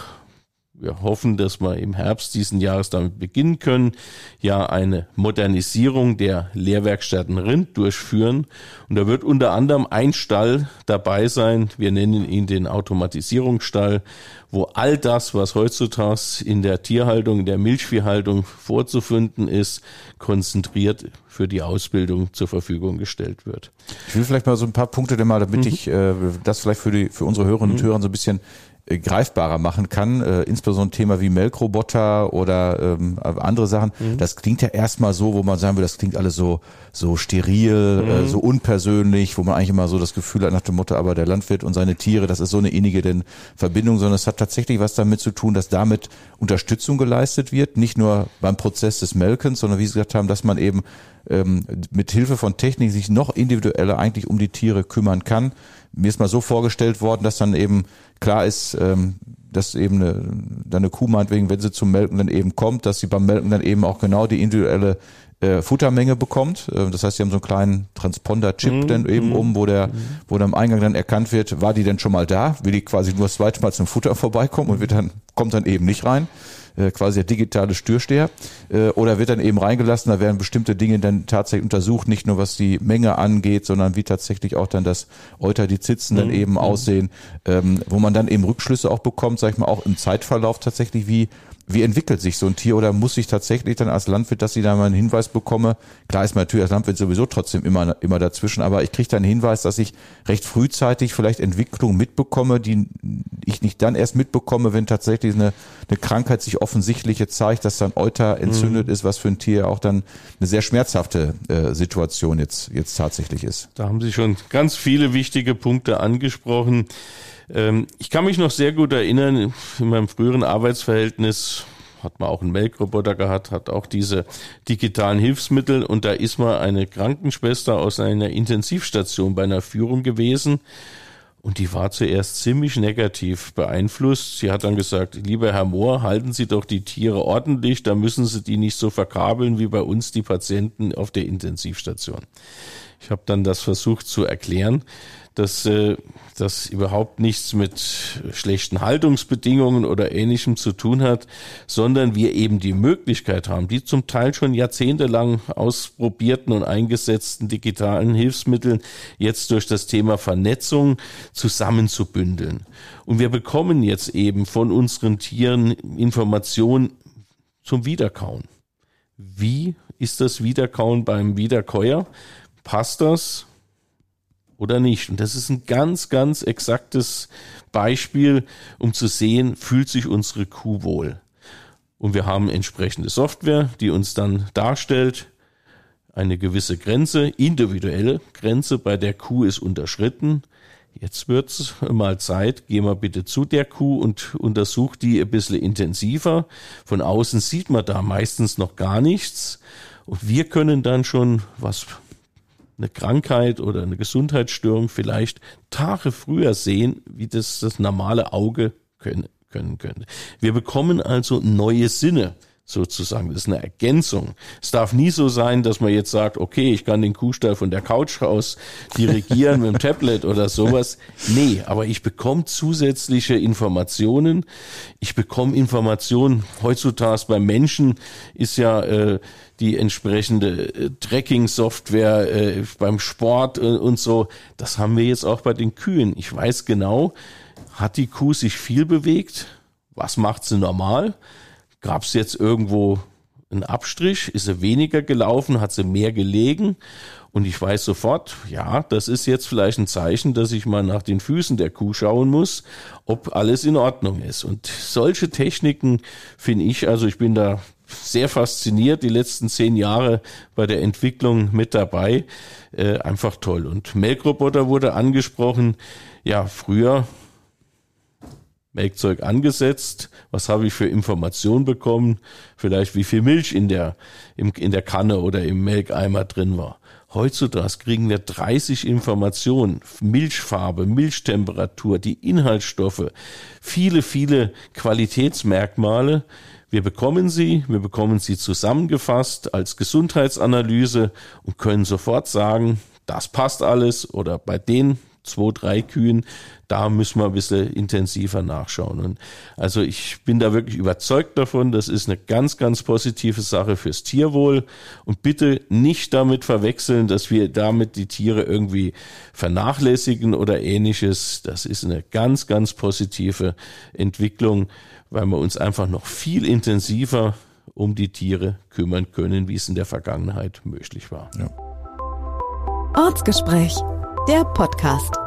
wir hoffen, dass wir im Herbst diesen Jahres damit beginnen können, ja eine Modernisierung der Lehrwerkstätten Rind durchführen. Und da wird unter anderem ein Stall dabei sein. Wir nennen ihn den Automatisierungsstall, wo all das, was heutzutage in der Tierhaltung, in der Milchviehhaltung vorzufinden ist, konzentriert für die Ausbildung zur Verfügung gestellt wird. Ich will vielleicht mal so ein paar Punkte, denn mal, damit mhm. ich äh, das vielleicht für die für unsere Hörerinnen und mhm. Hörer so ein bisschen greifbarer machen kann, äh, insbesondere ein Thema wie Melkroboter oder ähm, andere Sachen. Mhm. Das klingt ja erstmal so, wo man sagen will, das klingt alles so so steril, äh, mhm. äh, so unpersönlich, wo man eigentlich immer so das Gefühl hat nach dem Motto, aber der Landwirt und seine Tiere, das ist so eine innige denn Verbindung, sondern es hat tatsächlich was damit zu tun, dass damit Unterstützung geleistet wird, nicht nur beim Prozess des Melkens, sondern wie Sie gesagt haben, dass man eben ähm, mit Hilfe von Technik sich noch individueller eigentlich um die Tiere kümmern kann. Mir ist mal so vorgestellt worden, dass dann eben klar ist, ähm, dass eben eine, dann eine Kuh meinetwegen, wenn sie zum Melken dann eben kommt, dass sie beim Melken dann eben auch genau die individuelle äh, Futtermenge bekommt. Äh, das heißt, sie haben so einen kleinen Transponder-Chip mhm. dann eben mhm. um, wo der, mhm. wo dann am Eingang dann erkannt wird, war die denn schon mal da? Will die quasi nur das zweite Mal zum Futter vorbeikommen und wird dann, kommt dann eben nicht rein äh, quasi der digitale Störsteher, äh, oder wird dann eben reingelassen, da werden bestimmte Dinge dann tatsächlich untersucht, nicht nur was die Menge angeht, sondern wie tatsächlich auch dann das Euter, die Zitzen dann mhm. eben mhm. aussehen, ähm, wo man dann eben Rückschlüsse auch bekommt, sag ich mal, auch im Zeitverlauf tatsächlich, wie wie entwickelt sich so ein Tier oder muss ich tatsächlich dann als Landwirt, dass ich da mal einen Hinweis bekomme? Klar ist man natürlich als Landwirt sowieso trotzdem immer, immer dazwischen, aber ich kriege da einen Hinweis, dass ich recht frühzeitig vielleicht Entwicklungen mitbekomme, die ich nicht dann erst mitbekomme, wenn tatsächlich eine, eine Krankheit sich offensichtlich jetzt zeigt, dass dann Euter entzündet mhm. ist, was für ein Tier auch dann eine sehr schmerzhafte äh, Situation jetzt, jetzt tatsächlich ist. Da haben Sie schon ganz viele wichtige Punkte angesprochen. Ähm, ich kann mich noch sehr gut erinnern, in meinem früheren Arbeitsverhältnis hat man auch einen Melkroboter gehabt, hat auch diese digitalen Hilfsmittel und da ist mal eine Krankenschwester aus einer Intensivstation bei einer Führung gewesen und die war zuerst ziemlich negativ beeinflusst. Sie hat dann gesagt, lieber Herr Mohr, halten Sie doch die Tiere ordentlich, da müssen Sie die nicht so verkabeln wie bei uns die Patienten auf der Intensivstation. Ich habe dann das versucht zu erklären dass äh, das überhaupt nichts mit schlechten Haltungsbedingungen oder ähnlichem zu tun hat, sondern wir eben die Möglichkeit haben, die zum Teil schon jahrzehntelang ausprobierten und eingesetzten digitalen Hilfsmitteln jetzt durch das Thema Vernetzung zusammenzubündeln. Und wir bekommen jetzt eben von unseren Tieren Informationen zum Wiederkauen. Wie ist das Wiederkauen beim Wiederkäuer? Passt das? Oder nicht. Und das ist ein ganz, ganz exaktes Beispiel, um zu sehen, fühlt sich unsere Kuh wohl. Und wir haben entsprechende Software, die uns dann darstellt, eine gewisse Grenze, individuelle Grenze bei der Kuh ist unterschritten. Jetzt wird's mal Zeit, geh mal bitte zu der Kuh und untersuch die ein bisschen intensiver. Von außen sieht man da meistens noch gar nichts. Und wir können dann schon was eine Krankheit oder eine Gesundheitsstörung vielleicht Tage früher sehen, wie das das normale Auge können, können könnte. Wir bekommen also neue Sinne sozusagen. Das ist eine Ergänzung. Es darf nie so sein, dass man jetzt sagt, okay, ich kann den Kuhstall von der Couch aus dirigieren mit dem Tablet oder sowas. Nee, aber ich bekomme zusätzliche Informationen. Ich bekomme Informationen. Heutzutage beim Menschen ist ja äh, die entsprechende äh, Tracking-Software äh, beim Sport äh, und so. Das haben wir jetzt auch bei den Kühen. Ich weiß genau, hat die Kuh sich viel bewegt? Was macht sie normal? Gab es jetzt irgendwo einen Abstrich? Ist sie weniger gelaufen? Hat sie mehr gelegen? Und ich weiß sofort, ja, das ist jetzt vielleicht ein Zeichen, dass ich mal nach den Füßen der Kuh schauen muss, ob alles in Ordnung ist. Und solche Techniken finde ich, also ich bin da sehr fasziniert, die letzten zehn Jahre bei der Entwicklung mit dabei. Äh, einfach toll. Und Melkroboter wurde angesprochen. Ja, früher Melkzeug angesetzt. Was habe ich für Informationen bekommen? Vielleicht wie viel Milch in der, im, in der Kanne oder im Melkeimer drin war. Heutzutage kriegen wir 30 Informationen, Milchfarbe, Milchtemperatur, die Inhaltsstoffe, viele, viele Qualitätsmerkmale. Wir bekommen sie, wir bekommen sie zusammengefasst als Gesundheitsanalyse und können sofort sagen, das passt alles oder bei den zwei, drei Kühen, da müssen wir ein bisschen intensiver nachschauen. Und also ich bin da wirklich überzeugt davon, das ist eine ganz, ganz positive Sache fürs Tierwohl. Und bitte nicht damit verwechseln, dass wir damit die Tiere irgendwie vernachlässigen oder ähnliches. Das ist eine ganz, ganz positive Entwicklung, weil wir uns einfach noch viel intensiver um die Tiere kümmern können, wie es in der Vergangenheit möglich war. Ja. Ortsgespräch der Podcast.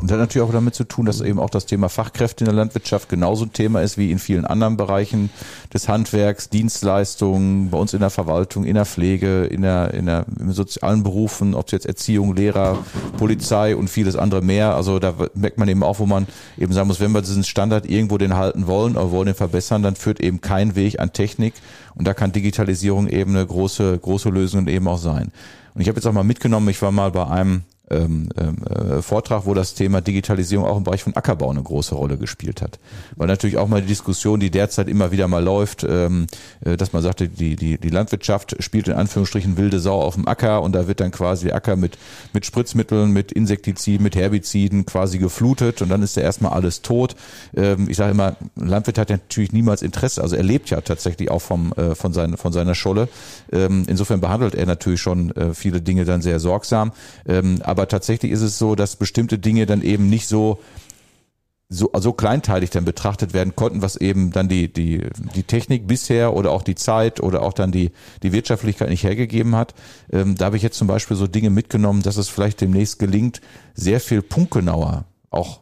Und hat natürlich auch damit zu tun, dass eben auch das Thema Fachkräfte in der Landwirtschaft genauso ein Thema ist wie in vielen anderen Bereichen des Handwerks, Dienstleistungen, bei uns in der Verwaltung, in der Pflege, in der, in der, in sozialen Berufen, ob es jetzt Erziehung, Lehrer, Polizei und vieles andere mehr. Also da merkt man eben auch, wo man eben sagen muss, wenn wir diesen Standard irgendwo den halten wollen oder wollen den verbessern, dann führt eben kein Weg an Technik. Und da kann Digitalisierung eben eine große, große Lösung eben auch sein. Und ich habe jetzt auch mal mitgenommen, ich war mal bei einem ähm, ähm, äh, Vortrag, wo das Thema Digitalisierung auch im Bereich von Ackerbau eine große Rolle gespielt hat. Weil natürlich auch mal die Diskussion, die derzeit immer wieder mal läuft, ähm, äh, dass man sagte, die, die, die Landwirtschaft spielt in Anführungsstrichen wilde Sau auf dem Acker und da wird dann quasi der Acker mit, mit Spritzmitteln, mit Insektiziden, mit Herbiziden quasi geflutet und dann ist ja erstmal alles tot. Ähm, ich sage immer, ein Landwirt hat ja natürlich niemals Interesse, also er lebt ja tatsächlich auch vom, äh, von, seine, von seiner Scholle. Ähm, insofern behandelt er natürlich schon äh, viele Dinge dann sehr sorgsam. Ähm, aber tatsächlich ist es so, dass bestimmte Dinge dann eben nicht so so, so kleinteilig dann betrachtet werden konnten, was eben dann die, die, die Technik bisher oder auch die Zeit oder auch dann die, die Wirtschaftlichkeit nicht hergegeben hat. Ähm, da habe ich jetzt zum Beispiel so Dinge mitgenommen, dass es vielleicht demnächst gelingt, sehr viel punktgenauer auch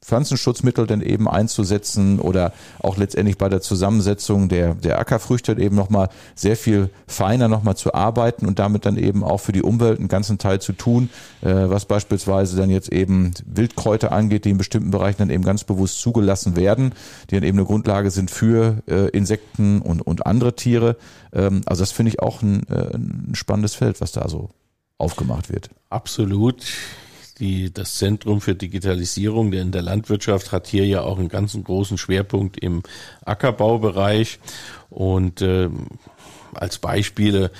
Pflanzenschutzmittel denn eben einzusetzen oder auch letztendlich bei der Zusammensetzung der, der Ackerfrüchte eben nochmal sehr viel feiner nochmal zu arbeiten und damit dann eben auch für die Umwelt einen ganzen Teil zu tun, äh, was beispielsweise dann jetzt eben Wildkräuter angeht, die in bestimmten Bereichen dann eben ganz bewusst zugelassen werden, die dann eben eine Grundlage sind für äh, Insekten und, und andere Tiere. Ähm, also das finde ich auch ein, äh, ein spannendes Feld, was da so aufgemacht wird. Absolut die, das Zentrum für Digitalisierung in der Landwirtschaft hat hier ja auch einen ganz großen Schwerpunkt im Ackerbaubereich. Und ähm, als Beispiele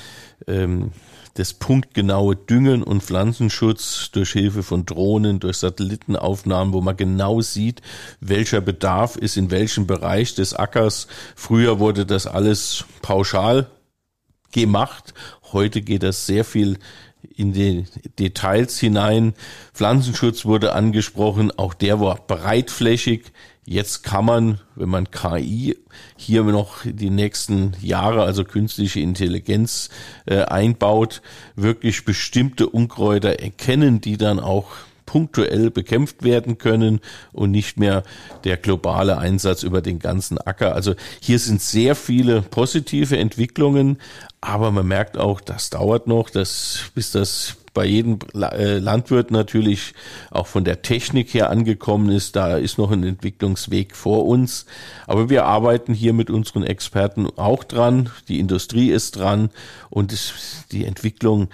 ähm, das punktgenaue Düngen und Pflanzenschutz durch Hilfe von Drohnen, durch Satellitenaufnahmen, wo man genau sieht, welcher Bedarf ist in welchem Bereich des Ackers. Früher wurde das alles pauschal gemacht. Heute geht das sehr viel in die Details hinein. Pflanzenschutz wurde angesprochen, auch der war breitflächig. Jetzt kann man, wenn man KI hier noch die nächsten Jahre, also künstliche Intelligenz äh, einbaut, wirklich bestimmte Unkräuter erkennen, die dann auch punktuell bekämpft werden können und nicht mehr der globale Einsatz über den ganzen Acker. Also hier sind sehr viele positive Entwicklungen, aber man merkt auch, das dauert noch, dass, bis das bei jedem äh, Landwirt natürlich auch von der Technik her angekommen ist. Da ist noch ein Entwicklungsweg vor uns. Aber wir arbeiten hier mit unseren Experten auch dran. Die Industrie ist dran und die Entwicklung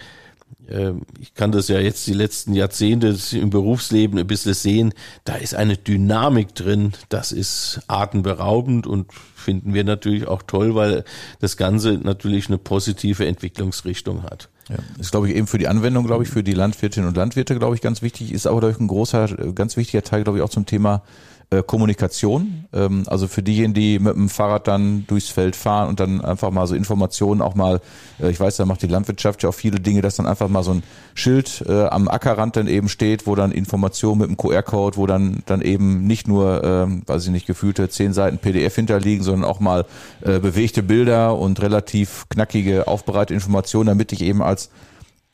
ich kann das ja jetzt die letzten Jahrzehnte im Berufsleben ein bisschen sehen, da ist eine Dynamik drin, das ist atemberaubend und finden wir natürlich auch toll, weil das Ganze natürlich eine positive Entwicklungsrichtung hat. Ja, ist glaube ich eben für die Anwendung, glaube ich, für die Landwirtinnen und Landwirte, glaube ich, ganz wichtig, ist aber durch ein großer, ganz wichtiger Teil, glaube ich, auch zum Thema äh, Kommunikation. Ähm, also für diejenigen, die mit dem Fahrrad dann durchs Feld fahren und dann einfach mal so Informationen auch mal, äh, ich weiß, da macht die Landwirtschaft ja auch viele Dinge, dass dann einfach mal so ein Schild äh, am Ackerrand dann eben steht, wo dann Informationen mit dem QR-Code, wo dann dann eben nicht nur, ähm, weiß ich nicht, gefühlte zehn Seiten PDF hinterliegen, sondern auch mal äh, bewegte Bilder und relativ knackige, aufbereitete Informationen, damit ich eben als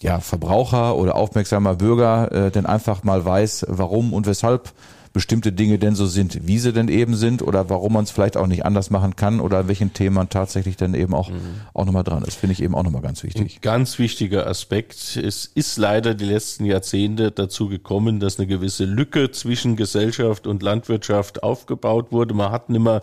ja, Verbraucher oder aufmerksamer Bürger äh, denn einfach mal weiß, warum und weshalb bestimmte Dinge denn so sind, wie sie denn eben sind oder warum man es vielleicht auch nicht anders machen kann oder welchen Themen man tatsächlich dann eben auch, mhm. auch nochmal dran ist. Finde ich eben auch nochmal ganz wichtig. Ein ganz wichtiger Aspekt. Es ist leider die letzten Jahrzehnte dazu gekommen, dass eine gewisse Lücke zwischen Gesellschaft und Landwirtschaft aufgebaut wurde. Man hat nimmer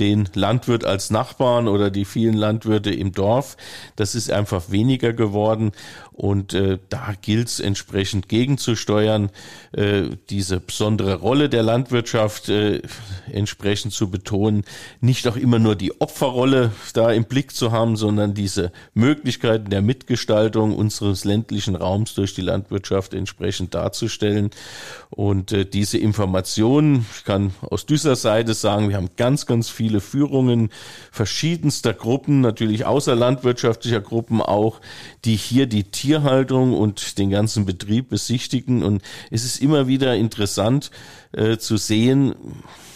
den Landwirt als Nachbarn oder die vielen Landwirte im Dorf. Das ist einfach weniger geworden und äh, da gilt es entsprechend gegenzusteuern, äh, diese besondere Rolle der Landwirtschaft äh, entsprechend zu betonen, nicht auch immer nur die Opferrolle da im Blick zu haben, sondern diese Möglichkeiten der Mitgestaltung unseres ländlichen Raums durch die Landwirtschaft entsprechend darzustellen. Und äh, diese Informationen, ich kann aus dieser Seite sagen, wir haben ganz, ganz viele Führungen verschiedenster Gruppen, natürlich außerlandwirtschaftlicher Gruppen auch, die hier die Tierhaltung und den ganzen Betrieb besichtigen. Und es ist immer wieder interessant äh, zu sehen,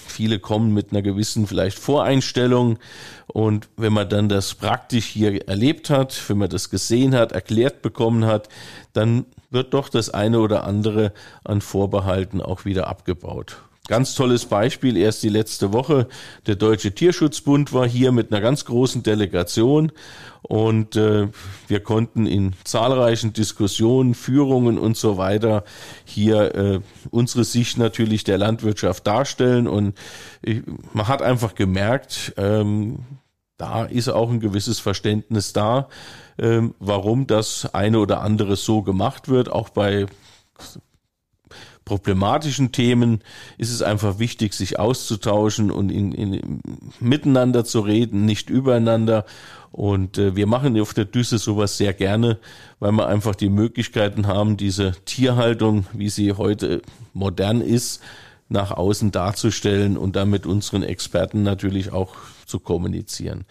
viele kommen mit einer gewissen vielleicht Voreinstellung und wenn man dann das praktisch hier erlebt hat, wenn man das gesehen hat, erklärt bekommen hat, dann wird doch das eine oder andere an Vorbehalten auch wieder abgebaut. Ganz tolles Beispiel, erst die letzte Woche. Der Deutsche Tierschutzbund war hier mit einer ganz großen Delegation und äh, wir konnten in zahlreichen Diskussionen, Führungen und so weiter hier äh, unsere Sicht natürlich der Landwirtschaft darstellen und ich, man hat einfach gemerkt, ähm, da ist auch ein gewisses Verständnis da, ähm, warum das eine oder andere so gemacht wird, auch bei problematischen Themen ist es einfach wichtig, sich auszutauschen und in, in, miteinander zu reden, nicht übereinander. Und äh, wir machen auf der Düse sowas sehr gerne, weil wir einfach die Möglichkeiten haben, diese Tierhaltung, wie sie heute modern ist, nach außen darzustellen und damit unseren Experten natürlich auch zu kommunizieren.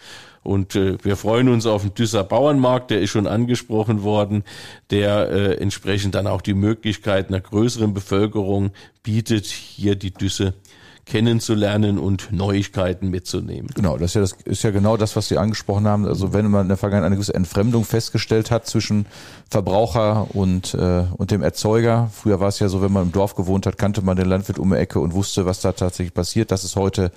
Und äh, wir freuen uns auf den Düsser Bauernmarkt, der ist schon angesprochen worden, der äh, entsprechend dann auch die Möglichkeit einer größeren Bevölkerung bietet, hier die Düsse kennenzulernen und Neuigkeiten mitzunehmen. Genau, das ist ja, das ist ja genau das, was Sie angesprochen haben. Also wenn man in der Vergangenheit eine gewisse Entfremdung festgestellt hat zwischen Verbraucher und, äh, und dem Erzeuger. Früher war es ja so, wenn man im Dorf gewohnt hat, kannte man den Landwirt um die Ecke und wusste, was da tatsächlich passiert. Das ist heute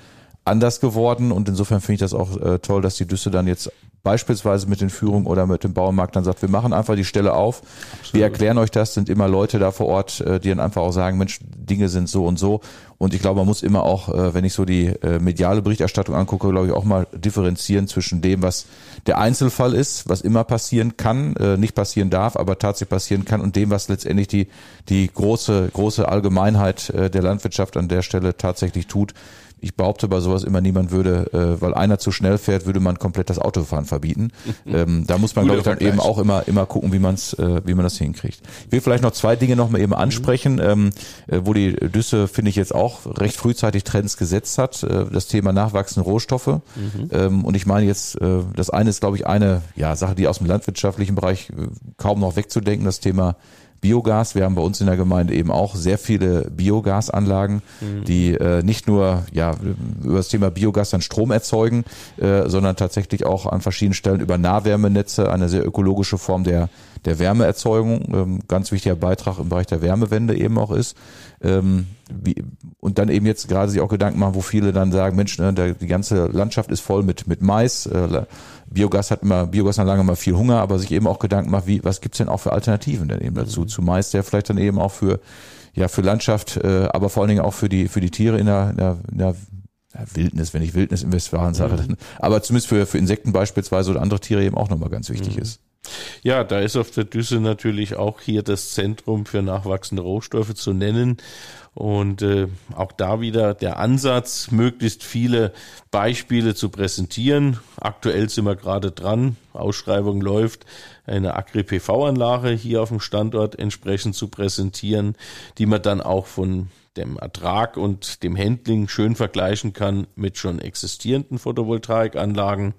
anders geworden und insofern finde ich das auch äh, toll, dass die Düsse dann jetzt beispielsweise mit den Führungen oder mit dem Baumarkt dann sagt, wir machen einfach die Stelle auf, Absolut. wir erklären euch das, sind immer Leute da vor Ort, äh, die dann einfach auch sagen, Mensch, Dinge sind so und so. Und ich glaube, man muss immer auch, äh, wenn ich so die äh, mediale Berichterstattung angucke, glaube ich auch mal differenzieren zwischen dem, was der Einzelfall ist, was immer passieren kann, nicht passieren darf, aber tatsächlich passieren kann und dem, was letztendlich die, die große, große Allgemeinheit der Landwirtschaft an der Stelle tatsächlich tut ich behaupte bei sowas immer, niemand würde, äh, weil einer zu schnell fährt, würde man komplett das Autofahren verbieten. ähm, da muss man, glaube ich, dann eben auch immer, immer gucken, wie, man's, äh, wie man das hinkriegt. Ich will vielleicht noch zwei Dinge noch mal eben ansprechen, mhm. ähm, äh, wo die Düsse, finde ich, jetzt auch recht frühzeitig Trends gesetzt hat. Äh, das Thema nachwachsende Rohstoffe. Mhm. Ähm, und ich meine jetzt, äh, das eine ist, glaube ich, eine ja, Sache, die aus dem landwirtschaftlichen Bereich äh, kaum noch wegzudenken, das Thema Biogas. Wir haben bei uns in der Gemeinde eben auch sehr viele Biogasanlagen, mhm. die äh, nicht nur ja über das Thema Biogas dann Strom erzeugen, äh, sondern tatsächlich auch an verschiedenen Stellen über Nahwärmenetze eine sehr ökologische Form der der Wärmeerzeugung, ähm, ganz wichtiger Beitrag im Bereich der Wärmewende eben auch ist. Ähm, wie, und dann eben jetzt gerade sich auch Gedanken machen, wo viele dann sagen, Mensch, ne, der, die ganze Landschaft ist voll mit mit Mais. Äh, Biogas hat immer, Biogasanlage immer viel Hunger, aber sich eben auch Gedanken macht, wie, was gibt's denn auch für Alternativen denn eben dazu? Mhm. Zumeist ja vielleicht dann eben auch für, ja, für Landschaft, äh, aber vor allen Dingen auch für die, für die Tiere in der, in der, in der Wildnis, wenn ich Wildnis in Westfalen sage, mhm. dann, aber zumindest für, für Insekten beispielsweise oder andere Tiere eben auch nochmal ganz wichtig mhm. ist. Ja, da ist auf der Düsse natürlich auch hier das Zentrum für nachwachsende Rohstoffe zu nennen. Und äh, auch da wieder der Ansatz, möglichst viele Beispiele zu präsentieren. Aktuell sind wir gerade dran, Ausschreibung läuft, eine Agri-PV-Anlage hier auf dem Standort entsprechend zu präsentieren, die man dann auch von dem Ertrag und dem Handling schön vergleichen kann mit schon existierenden Photovoltaikanlagen.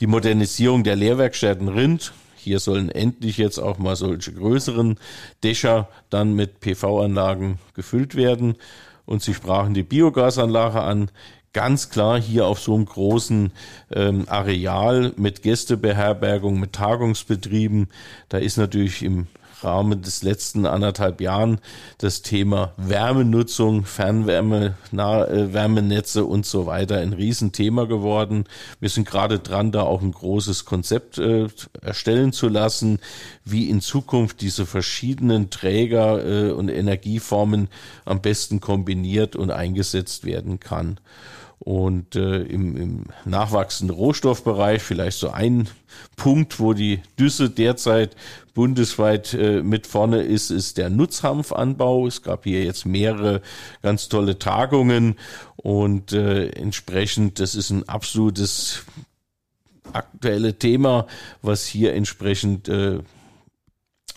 Die Modernisierung der Lehrwerkstätten Rind. Hier sollen endlich jetzt auch mal solche größeren Dächer dann mit PV-Anlagen gefüllt werden. Und Sie sprachen die Biogasanlage an ganz klar hier auf so einem großen ähm, Areal mit Gästebeherbergung, mit Tagungsbetrieben. Da ist natürlich im Rahmen des letzten anderthalb Jahren das Thema Wärmenutzung, Fernwärme, Wärmenetze und so weiter ein Riesenthema geworden. Wir sind gerade dran, da auch ein großes Konzept äh, erstellen zu lassen, wie in Zukunft diese verschiedenen Träger äh, und Energieformen am besten kombiniert und eingesetzt werden kann. Und äh, im, im nachwachsenden Rohstoffbereich vielleicht so ein Punkt, wo die Düsse derzeit bundesweit äh, mit vorne ist, ist der Nutzhanfanbau. Es gab hier jetzt mehrere ganz tolle Tagungen und äh, entsprechend, das ist ein absolutes aktuelle Thema, was hier entsprechend äh,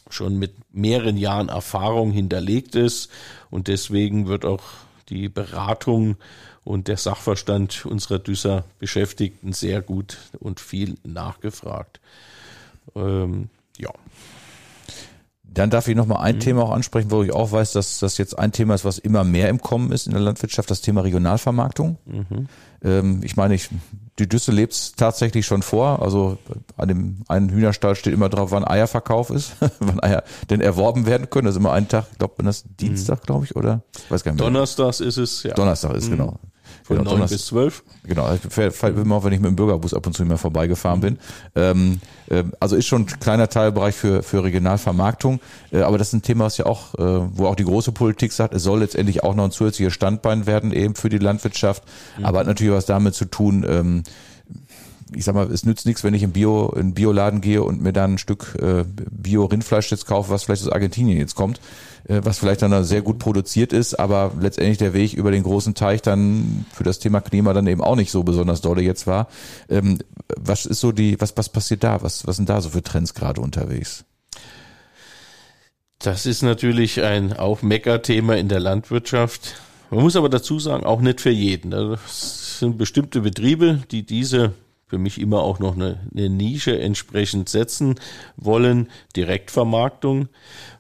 schon mit mehreren Jahren Erfahrung hinterlegt ist und deswegen wird auch die Beratung und der Sachverstand unserer Düsser Beschäftigten sehr gut und viel nachgefragt. Ähm, ja. Dann darf ich noch mal ein mhm. Thema auch ansprechen, wo ich auch weiß, dass das jetzt ein Thema ist, was immer mehr im Kommen ist in der Landwirtschaft, das Thema Regionalvermarktung. Mhm. Ähm, ich meine, ich, die Düsse lebt es tatsächlich schon vor. Also an dem einen Hühnerstall steht immer drauf, wann Eierverkauf ist, wann Eier denn erworben werden können. Das ist immer ein Tag, ich glaube, das Dienstag, mhm. glaube ich, oder? Ich weiß gar nicht mehr. Donnerstags ist es, ja. Donnerstag ist, mhm. genau. Von genau, 9 bis 12? Genau, immer wenn ich mit dem Bürgerbus ab und zu mehr vorbeigefahren bin. Ähm, äh, also ist schon ein kleiner Teilbereich für, für Regionalvermarktung. Äh, aber das ist ein Thema, was ja auch, äh, wo auch die große Politik sagt, es soll letztendlich auch noch ein zusätzliches Standbein werden eben für die Landwirtschaft. Mhm. Aber hat natürlich was damit zu tun, ähm, ich sag mal, es nützt nichts, wenn ich in Bio, in Bioladen gehe und mir dann ein Stück äh, Bio-Rindfleisch jetzt kaufe, was vielleicht aus Argentinien jetzt kommt, äh, was vielleicht dann sehr gut produziert ist, aber letztendlich der Weg über den großen Teich dann für das Thema Klima dann eben auch nicht so besonders dolle jetzt war. Ähm, was ist so die, was, was passiert da? Was, was sind da so für Trends gerade unterwegs? Das ist natürlich ein auch Meckerthema in der Landwirtschaft. Man muss aber dazu sagen, auch nicht für jeden. Das sind bestimmte Betriebe, die diese für mich immer auch noch eine, eine Nische entsprechend setzen wollen. Direktvermarktung.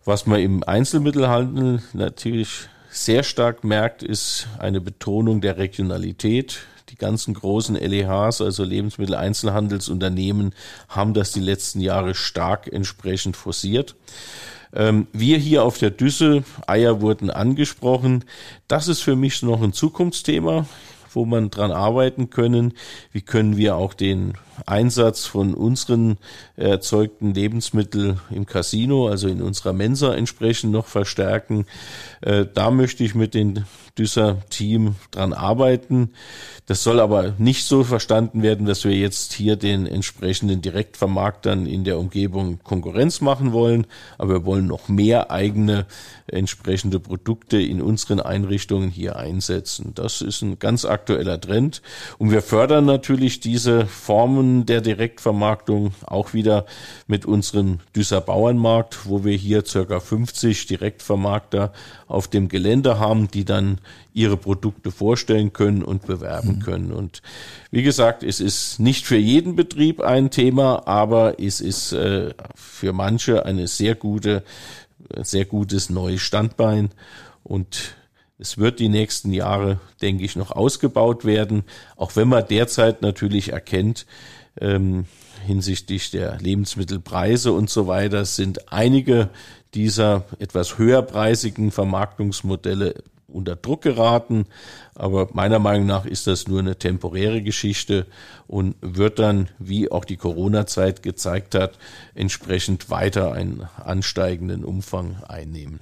Was man im Einzelmittelhandel natürlich sehr stark merkt, ist eine Betonung der Regionalität. Die ganzen großen LEHs, also Lebensmitteleinzelhandelsunternehmen, haben das die letzten Jahre stark entsprechend forciert. Ähm, wir hier auf der Düssel, Eier wurden angesprochen. Das ist für mich noch ein Zukunftsthema wo man dran arbeiten können. Wie können wir auch den Einsatz von unseren erzeugten Lebensmitteln im Casino, also in unserer Mensa entsprechend noch verstärken. Äh, da möchte ich mit dem Düsser Team dran arbeiten. Das soll aber nicht so verstanden werden, dass wir jetzt hier den entsprechenden Direktvermarktern in der Umgebung Konkurrenz machen wollen, aber wir wollen noch mehr eigene entsprechende Produkte in unseren Einrichtungen hier einsetzen. Das ist ein ganz aktueller Trend und wir fördern natürlich diese Formen der Direktvermarktung auch wieder mit unserem Düsser Bauernmarkt, wo wir hier circa 50 Direktvermarkter auf dem Gelände haben, die dann ihre Produkte vorstellen können und bewerben mhm. können. Und wie gesagt, es ist nicht für jeden Betrieb ein Thema, aber es ist äh, für manche eine sehr gute, sehr gutes neues Standbein und es wird die nächsten Jahre, denke ich, noch ausgebaut werden, auch wenn man derzeit natürlich erkennt, ähm, hinsichtlich der Lebensmittelpreise und so weiter sind einige dieser etwas höherpreisigen Vermarktungsmodelle unter Druck geraten. Aber meiner Meinung nach ist das nur eine temporäre Geschichte und wird dann, wie auch die Corona-Zeit gezeigt hat, entsprechend weiter einen ansteigenden Umfang einnehmen.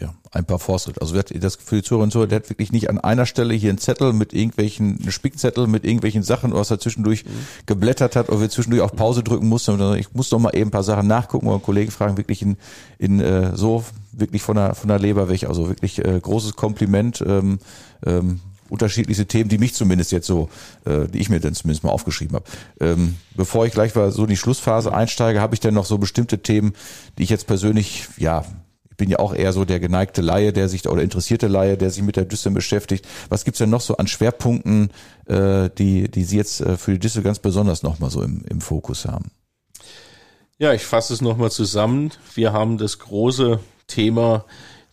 Ja, ein paar Fortschritte. Also das für die Zuhörer und Zuhörer, der hat wirklich nicht an einer Stelle hier einen Zettel mit irgendwelchen, einen Spickzettel mit irgendwelchen Sachen, was er zwischendurch mhm. geblättert hat oder wir zwischendurch auf Pause drücken mussten. Ich muss doch mal eben ein paar Sachen nachgucken oder Kollegen fragen, wirklich in, in äh, so wirklich von der von der Leber weg. Also wirklich äh, großes Kompliment. Ähm, ähm, unterschiedlichste Themen, die mich zumindest jetzt so, äh, die ich mir dann zumindest mal aufgeschrieben habe. Ähm, bevor ich gleich mal so in die Schlussphase einsteige, habe ich dann noch so bestimmte Themen, die ich jetzt persönlich, ja, ich bin ja auch eher so der geneigte Laie, der sich oder interessierte Laie, der sich mit der Düssel beschäftigt. Was gibt's denn noch so an Schwerpunkten, äh, die, die Sie jetzt äh, für die Düssel ganz besonders nochmal so im, im Fokus haben? Ja, ich fasse es nochmal zusammen. Wir haben das große Thema,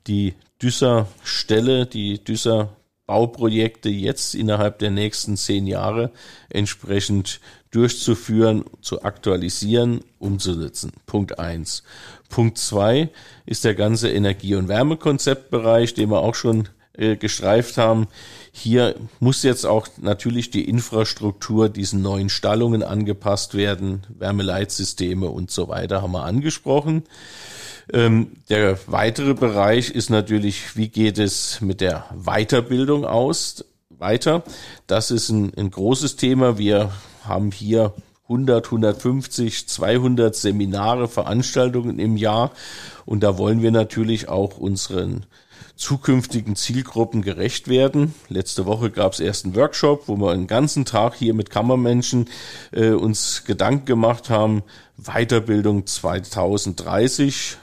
die Düsser Stelle, die Düsser Bauprojekte jetzt innerhalb der nächsten zehn Jahre entsprechend durchzuführen, zu aktualisieren, umzusetzen. Punkt eins. Punkt zwei ist der ganze Energie- und Wärmekonzeptbereich, den wir auch schon äh, gestreift haben. Hier muss jetzt auch natürlich die Infrastruktur diesen neuen Stallungen angepasst werden, Wärmeleitsysteme und so weiter haben wir angesprochen. Ähm, der weitere Bereich ist natürlich, wie geht es mit der Weiterbildung aus? Weiter. Das ist ein, ein großes Thema. Wir haben hier 100, 150, 200 Seminare, Veranstaltungen im Jahr. Und da wollen wir natürlich auch unseren zukünftigen Zielgruppen gerecht werden. Letzte Woche gab es erst einen Workshop, wo wir einen ganzen Tag hier mit Kammermenschen äh, uns Gedanken gemacht haben. Weiterbildung 2030.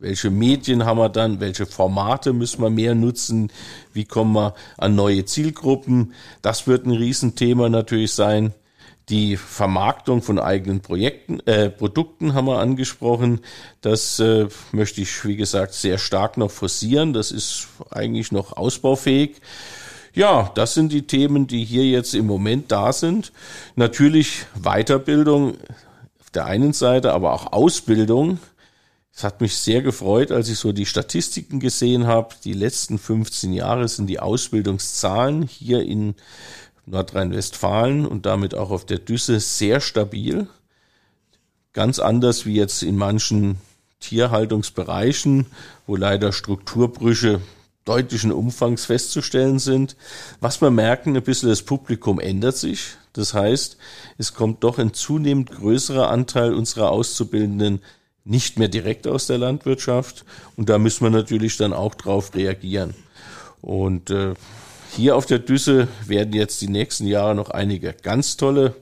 Welche Medien haben wir dann? Welche Formate müssen wir mehr nutzen? Wie kommen wir an neue Zielgruppen? Das wird ein Riesenthema natürlich sein. Die Vermarktung von eigenen Projekten, äh, Produkten haben wir angesprochen. Das äh, möchte ich, wie gesagt, sehr stark noch forcieren. Das ist eigentlich noch ausbaufähig. Ja, das sind die Themen, die hier jetzt im Moment da sind. Natürlich Weiterbildung auf der einen Seite, aber auch Ausbildung. Es hat mich sehr gefreut, als ich so die Statistiken gesehen habe. Die letzten 15 Jahre sind die Ausbildungszahlen hier in Nordrhein-Westfalen und damit auch auf der Düsse sehr stabil. Ganz anders wie jetzt in manchen Tierhaltungsbereichen, wo leider Strukturbrüche deutlichen Umfangs festzustellen sind. Was wir merken, ein bisschen das Publikum ändert sich. Das heißt, es kommt doch ein zunehmend größerer Anteil unserer Auszubildenden nicht mehr direkt aus der Landwirtschaft. Und da müssen wir natürlich dann auch drauf reagieren. Und äh, hier auf der Düsse werden jetzt die nächsten Jahre noch einige ganz tolle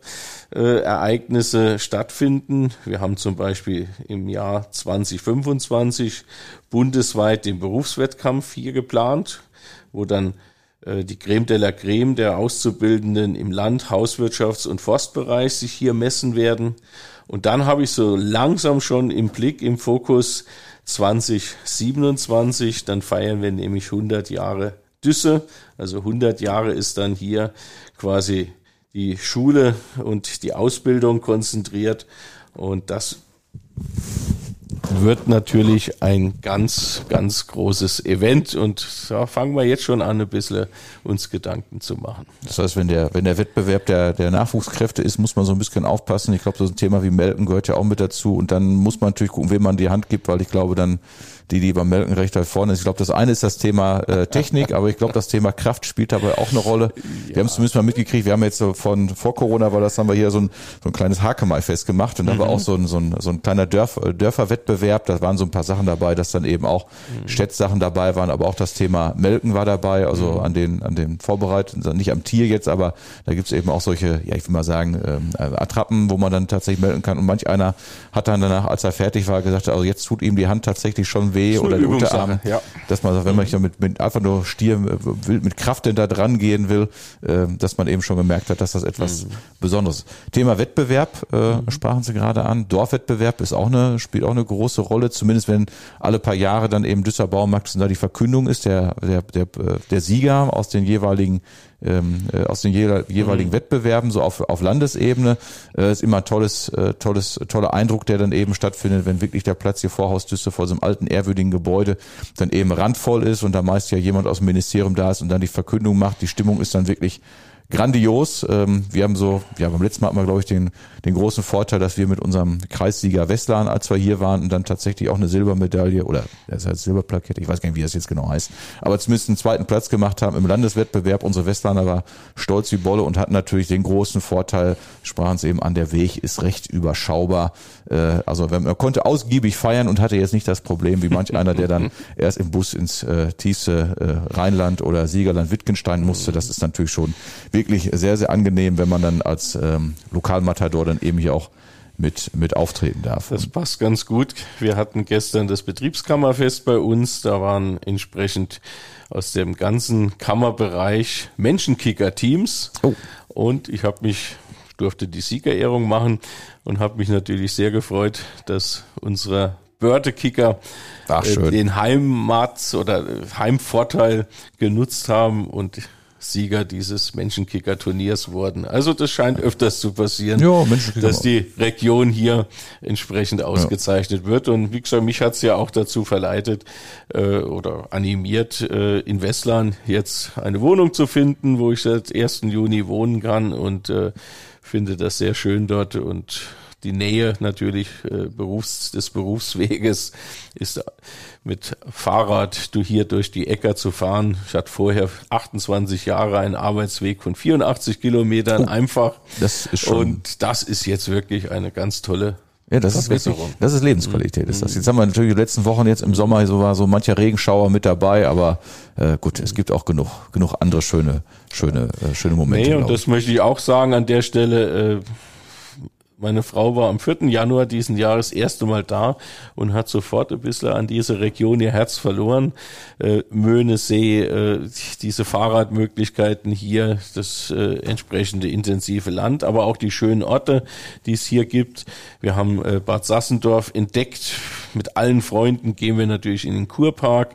äh, Ereignisse stattfinden. Wir haben zum Beispiel im Jahr 2025 bundesweit den Berufswettkampf hier geplant, wo dann äh, die Creme de la Creme der Auszubildenden im Land, Hauswirtschafts- und Forstbereich sich hier messen werden. Und dann habe ich so langsam schon im Blick, im Fokus 2027, dann feiern wir nämlich 100 Jahre Düsse. Also 100 Jahre ist dann hier quasi die Schule und die Ausbildung konzentriert. Und das wird natürlich ein ganz, ganz großes Event und da fangen wir jetzt schon an, ein bisschen uns Gedanken zu machen. Das heißt, wenn der, wenn der Wettbewerb der, der Nachwuchskräfte ist, muss man so ein bisschen aufpassen. Ich glaube, so ein Thema wie Melken gehört ja auch mit dazu und dann muss man natürlich gucken, wem man die Hand gibt, weil ich glaube, dann die, die beim Melken recht weit vorne ist. Ich glaube, das eine ist das Thema äh, Technik, aber ich glaube, das Thema Kraft spielt dabei auch eine Rolle. Ja. Wir haben es zumindest mal mitgekriegt. Wir haben jetzt so von vor Corona, weil das haben wir hier so ein, so ein kleines Hakemai-Fest gemacht und da mhm. war auch so ein, so ein, so ein kleiner Dörf, Dörferwettbewerb. Da waren so ein paar Sachen dabei, dass dann eben auch mhm. Städtsachen dabei waren, aber auch das Thema Melken war dabei, also mhm. an den, an den Vorbereitungen, also nicht am Tier jetzt, aber da gibt's eben auch solche, ja, ich will mal sagen, ähm, Attrappen, wo man dann tatsächlich melken kann. Und manch einer hat dann danach, als er fertig war, gesagt, also jetzt tut ihm die Hand tatsächlich schon weh oder der Unterarm, ja. dass man, wenn man mit, mit einfach nur Stier will, mit Kraft denn da dran gehen will, äh, dass man eben schon gemerkt hat, dass das etwas mhm. Besonderes ist. Thema Wettbewerb äh, mhm. sprachen Sie gerade an. Dorfwettbewerb ist auch eine, spielt auch eine große Rolle, zumindest wenn alle paar Jahre dann eben Düsseldorf Baumarkt da die Verkündung ist, der, der, der, der Sieger aus den jeweiligen ähm, äh, aus den jeweiligen mhm. Wettbewerben, so auf, auf Landesebene. Äh, ist immer ein tolles, äh, tolles, toller Eindruck, der dann eben stattfindet, wenn wirklich der Platz hier vor Haustüste vor so einem alten, ehrwürdigen Gebäude dann eben randvoll ist und da meist ja jemand aus dem Ministerium da ist und dann die Verkündung macht. Die Stimmung ist dann wirklich grandios. Ähm, wir haben so, ja, beim letzten Mal hatten wir, glaube ich, den, den großen Vorteil, dass wir mit unserem Kreissieger Westlan, als wir hier waren, und dann tatsächlich auch eine Silbermedaille oder das heißt Silberplakette, ich weiß gar nicht, wie das jetzt genau heißt, aber zumindest einen zweiten Platz gemacht haben im Landeswettbewerb. Unsere Westlaner war stolz wie Bolle und hatten natürlich den großen Vorteil, sprachen es eben an, der Weg ist recht überschaubar. Äh, also man konnte ausgiebig feiern und hatte jetzt nicht das Problem, wie manch einer, der dann erst im Bus ins äh, tiefste äh, Rheinland oder Siegerland Wittgenstein musste. Das ist natürlich schon wirklich sehr, sehr angenehm, wenn man dann als ähm, Lokalmatador dann eben hier auch mit, mit auftreten darf. Das passt ganz gut. Wir hatten gestern das Betriebskammerfest bei uns. Da waren entsprechend aus dem ganzen Kammerbereich Menschenkicker-Teams. Oh. Und ich habe mich, durfte die Siegerehrung machen und habe mich natürlich sehr gefreut, dass unsere Börtekicker äh, den Heimat- oder Heimvorteil genutzt haben und Sieger dieses Menschenkicker-Turniers wurden. Also das scheint öfters zu passieren, ja, dass die Region hier entsprechend ausgezeichnet ja. wird. Und wie gesagt, mich hat's ja auch dazu verleitet äh, oder animiert, äh, in Westland jetzt eine Wohnung zu finden, wo ich seit 1. Juni wohnen kann und äh, finde das sehr schön dort und die Nähe natürlich äh, Berufs, des Berufsweges ist mit Fahrrad du hier durch die Äcker zu fahren. Ich hatte vorher 28 Jahre einen Arbeitsweg von 84 Kilometern oh, einfach. Das ist schon und das ist jetzt wirklich eine ganz tolle ja, das ist wirklich, das ist Lebensqualität. Ist das. Jetzt haben wir natürlich die letzten Wochen jetzt im Sommer so war so mancher Regenschauer mit dabei, aber äh, gut, es gibt auch genug, genug andere schöne, schöne, äh, schöne Momente. Nee, und das möchte ich auch sagen an der Stelle. Äh, meine Frau war am 4. Januar diesen Jahres erste Mal da und hat sofort ein bisschen an diese Region ihr Herz verloren. Äh, Möhnesee, äh, diese Fahrradmöglichkeiten hier, das äh, entsprechende intensive Land, aber auch die schönen Orte, die es hier gibt. Wir haben äh, Bad Sassendorf entdeckt. Mit allen Freunden gehen wir natürlich in den Kurpark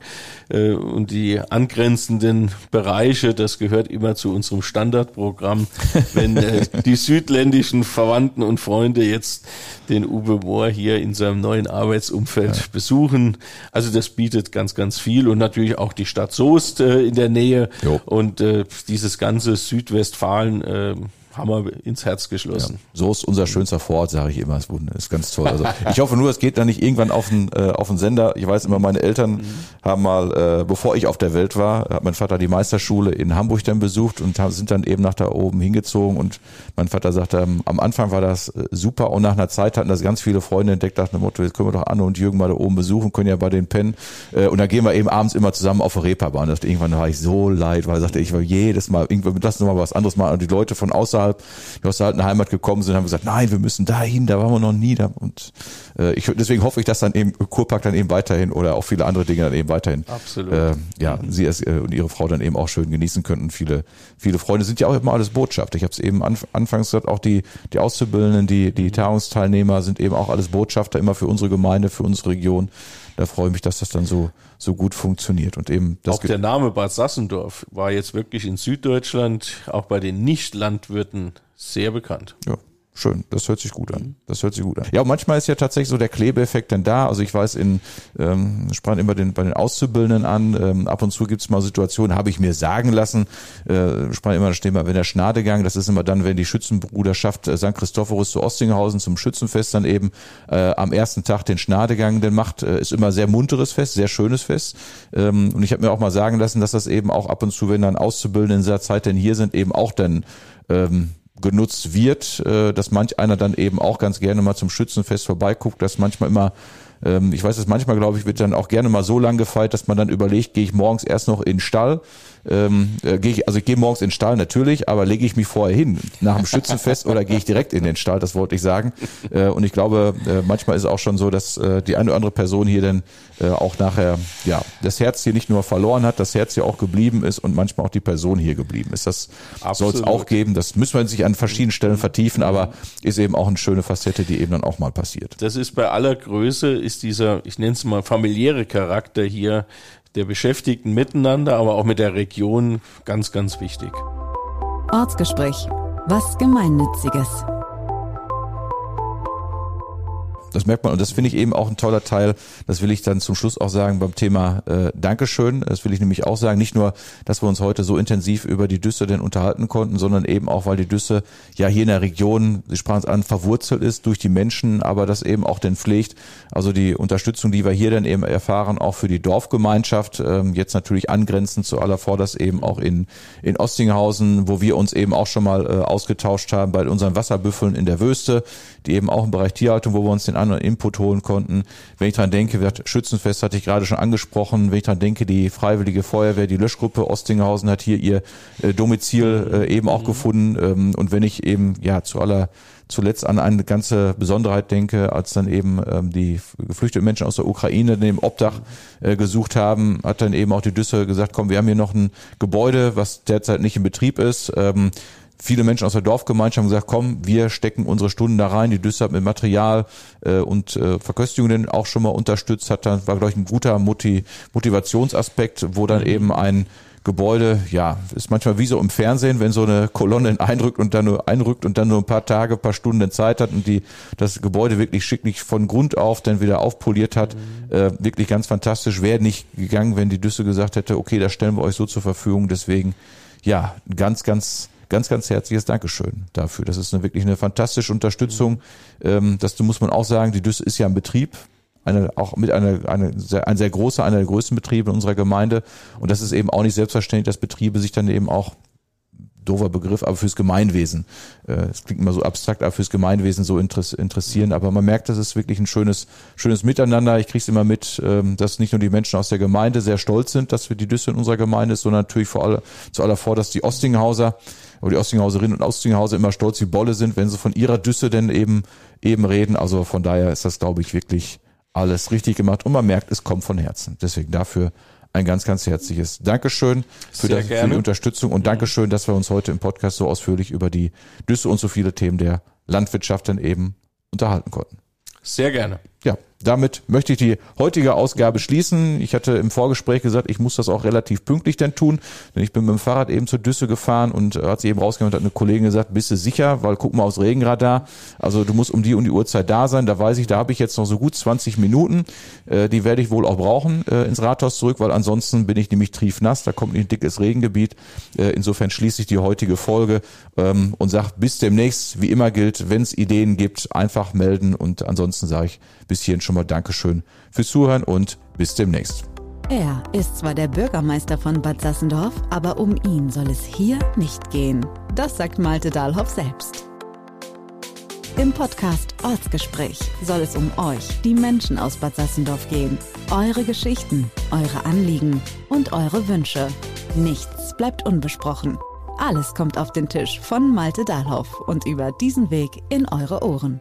äh, und die angrenzenden Bereiche, das gehört immer zu unserem Standardprogramm. Wenn äh, die südländischen Verwandten und Freunde jetzt den Uwe Mohr hier in seinem neuen Arbeitsumfeld ja. besuchen. Also das bietet ganz, ganz viel und natürlich auch die Stadt Soest äh, in der Nähe jo. und äh, dieses ganze Südwestfalen äh, haben wir ins Herz geschlossen. Ja, so ist unser schönster Vorort, sage ich immer. Das ist ganz toll. Also ich hoffe nur, es geht dann nicht irgendwann auf den, äh, auf den Sender. Ich weiß immer, meine Eltern mhm. haben mal, äh, bevor ich auf der Welt war, hat mein Vater die Meisterschule in Hamburg dann besucht und sind dann eben nach da oben hingezogen. Und mein Vater sagte, ähm, am Anfang war das äh, super und nach einer Zeit hatten das ganz viele Freunde entdeckt, nach dem Motto, jetzt können wir doch Anne und Jürgen mal da oben besuchen, können ja bei den pennen. Äh, und dann gehen wir eben abends immer zusammen auf der Reeperbahn. Das irgendwann war ich so leid, weil er sagte, ich war jedes Mal, irgendwann lass uns mal was anderes machen. Und die Leute von außerhalb, die aus der alten Heimat gekommen sind, haben gesagt, nein, wir müssen dahin, da waren wir noch nie. Da. Und äh, ich, deswegen hoffe ich, dass dann eben Kurpark dann eben weiterhin oder auch viele andere Dinge dann eben weiterhin, Absolut. Äh, ja, mhm. sie es, äh, und ihre Frau dann eben auch schön genießen könnten. Viele, viele Freunde sind ja auch immer alles Botschaft. Ich habe es eben an, anfangs gesagt, auch die, die Auszubildenden, die, die. Tagungsteilnehmer sind eben auch alles Botschafter immer für unsere Gemeinde, für unsere Region da freue ich mich, dass das dann so, so gut funktioniert. Und eben das auch der Name Bad Sassendorf war jetzt wirklich in Süddeutschland, auch bei den Nicht-Landwirten sehr bekannt. Ja. Schön, das hört sich gut an. Das hört sich gut an. Ja, und manchmal ist ja tatsächlich so der Klebeeffekt dann da. Also ich weiß, in ähm, sprach immer den, bei den Auszubildenden an. Ähm, ab und zu gibt es mal Situationen, habe ich mir sagen lassen. Äh, sprach immer, da stehen wir, wenn der Schnadegang, das ist immer dann, wenn die Schützenbruderschaft äh, St. Christophorus zu Ostinghausen zum Schützenfest dann eben äh, am ersten Tag den Schnadegang denn macht, äh, ist immer sehr munteres Fest, sehr schönes Fest. Ähm, und ich habe mir auch mal sagen lassen, dass das eben auch ab und zu, wenn dann Auszubildende in dieser Zeit denn hier sind, eben auch dann ähm, genutzt wird, äh, dass manch einer dann eben auch ganz gerne mal zum Schützenfest vorbeiguckt, dass manchmal immer ähm, ich weiß dass manchmal, glaube ich, wird dann auch gerne mal so lang gefeiert, dass man dann überlegt, gehe ich morgens erst noch in den Stall ähm, äh, gehe ich, also ich gehe morgens in den Stall natürlich, aber lege ich mich vorher hin nach dem Schützenfest oder gehe ich direkt in den Stall, das wollte ich sagen. Äh, und ich glaube, äh, manchmal ist es auch schon so, dass äh, die eine oder andere Person hier dann äh, auch nachher ja das Herz hier nicht nur verloren hat, das Herz hier auch geblieben ist und manchmal auch die Person hier geblieben ist. Das soll es auch geben. Das müssen wir sich an verschiedenen Stellen vertiefen, aber ist eben auch eine schöne Facette, die eben dann auch mal passiert. Das ist bei aller Größe, ist dieser, ich nenne es mal familiäre Charakter hier der Beschäftigten miteinander, aber auch mit der Region ganz, ganz wichtig. Ortsgespräch. Was Gemeinnütziges. Das merkt man und das finde ich eben auch ein toller Teil. Das will ich dann zum Schluss auch sagen beim Thema äh, Dankeschön. Das will ich nämlich auch sagen. Nicht nur, dass wir uns heute so intensiv über die Düsse denn unterhalten konnten, sondern eben auch, weil die Düsse ja hier in der Region, Sie sprachen es an, verwurzelt ist durch die Menschen, aber das eben auch denn pflegt. Also die Unterstützung, die wir hier dann eben erfahren, auch für die Dorfgemeinschaft, ähm, jetzt natürlich angrenzend zu aller Vorders eben auch in, in Ostinghausen, wo wir uns eben auch schon mal äh, ausgetauscht haben bei unseren Wasserbüffeln in der Wüste, die eben auch im Bereich Tierhaltung, wo wir uns den anderen Input holen konnten. Wenn ich dran denke, wird Schützenfest hatte ich gerade schon angesprochen, wenn ich dran denke, die Freiwillige Feuerwehr, die Löschgruppe Ostinghausen hat hier ihr äh, Domizil äh, eben auch mhm. gefunden. Ähm, und wenn ich eben ja zu aller zuletzt an eine ganze Besonderheit denke, als dann eben ähm, die geflüchteten Menschen aus der Ukraine den Obdach äh, gesucht haben, hat dann eben auch die Düsse gesagt, komm, wir haben hier noch ein Gebäude, was derzeit nicht in Betrieb ist. Ähm, viele Menschen aus der Dorfgemeinschaft haben gesagt, komm, wir stecken unsere Stunden da rein. Die Düsse hat mit Material äh, und äh, Verköstigungen auch schon mal unterstützt, hat dann, war, glaube ich, ein guter Motiv Motivationsaspekt, wo dann mhm. eben ein Gebäude, ja, ist manchmal wie so im Fernsehen, wenn so eine Kolonne einrückt und dann nur einrückt und dann nur ein paar Tage, paar Stunden Zeit hat und die das Gebäude wirklich schicklich von Grund auf dann wieder aufpoliert hat. Mhm. Äh, wirklich ganz fantastisch. Wäre nicht gegangen, wenn die Düsse gesagt hätte, okay, das stellen wir euch so zur Verfügung. Deswegen, ja, ganz, ganz ganz, ganz herzliches Dankeschön dafür. Das ist eine, wirklich eine fantastische Unterstützung. Ähm, das muss man auch sagen, die Düsse ist ja ein Betrieb eine, auch mit einer, eine sehr, ein sehr großer, einer der größten Betriebe in unserer Gemeinde. Und das ist eben auch nicht selbstverständlich, dass Betriebe sich dann eben auch doofer Begriff, aber fürs Gemeinwesen. Äh, es klingt immer so abstrakt, aber fürs Gemeinwesen so interessieren. Aber man merkt, das ist wirklich ein schönes, schönes Miteinander. Ich kriege es immer mit, ähm, dass nicht nur die Menschen aus der Gemeinde sehr stolz sind, dass wir die Düsse in unserer Gemeinde ist, sondern natürlich vor allem zu aller vor, dass die Ostinghauser oder die Ostinghauserinnen und Ostinghauser immer stolz wie Bolle sind, wenn sie von ihrer Düsse denn eben eben reden. Also von daher ist das, glaube ich, wirklich alles richtig gemacht und man merkt, es kommt von Herzen. Deswegen dafür ein ganz, ganz herzliches Dankeschön für, das, für die Unterstützung und. Dankeschön, dass wir uns heute im Podcast so ausführlich über die Düsse und so viele Themen der Landwirtschaft dann eben unterhalten konnten. Sehr gerne. Ja, damit möchte ich die heutige Ausgabe schließen. Ich hatte im Vorgespräch gesagt, ich muss das auch relativ pünktlich dann tun, denn ich bin mit dem Fahrrad eben zur Düsse gefahren und äh, hat sie eben rausgekommen und hat eine Kollegin gesagt, bist du sicher, weil guck mal aufs Regenradar, also du musst um die und die Uhrzeit da sein, da weiß ich, da habe ich jetzt noch so gut 20 Minuten, äh, die werde ich wohl auch brauchen äh, ins Rathaus zurück, weil ansonsten bin ich nämlich triefnass, da kommt ein dickes Regengebiet, insofern schließe ich die heutige Folge ähm, und sage bis demnächst, wie immer gilt, wenn es Ideen gibt, einfach melden. Und ansonsten sage ich bis hierhin schon mal Dankeschön fürs Zuhören und bis demnächst. Er ist zwar der Bürgermeister von Bad Sassendorf, aber um ihn soll es hier nicht gehen. Das sagt Malte Dahlhoff selbst. Im Podcast Ortsgespräch soll es um euch, die Menschen aus Bad Sassendorf gehen. Eure Geschichten, eure Anliegen und eure Wünsche. Nichts bleibt unbesprochen. Alles kommt auf den Tisch von Malte Dahlhoff und über diesen Weg in eure Ohren.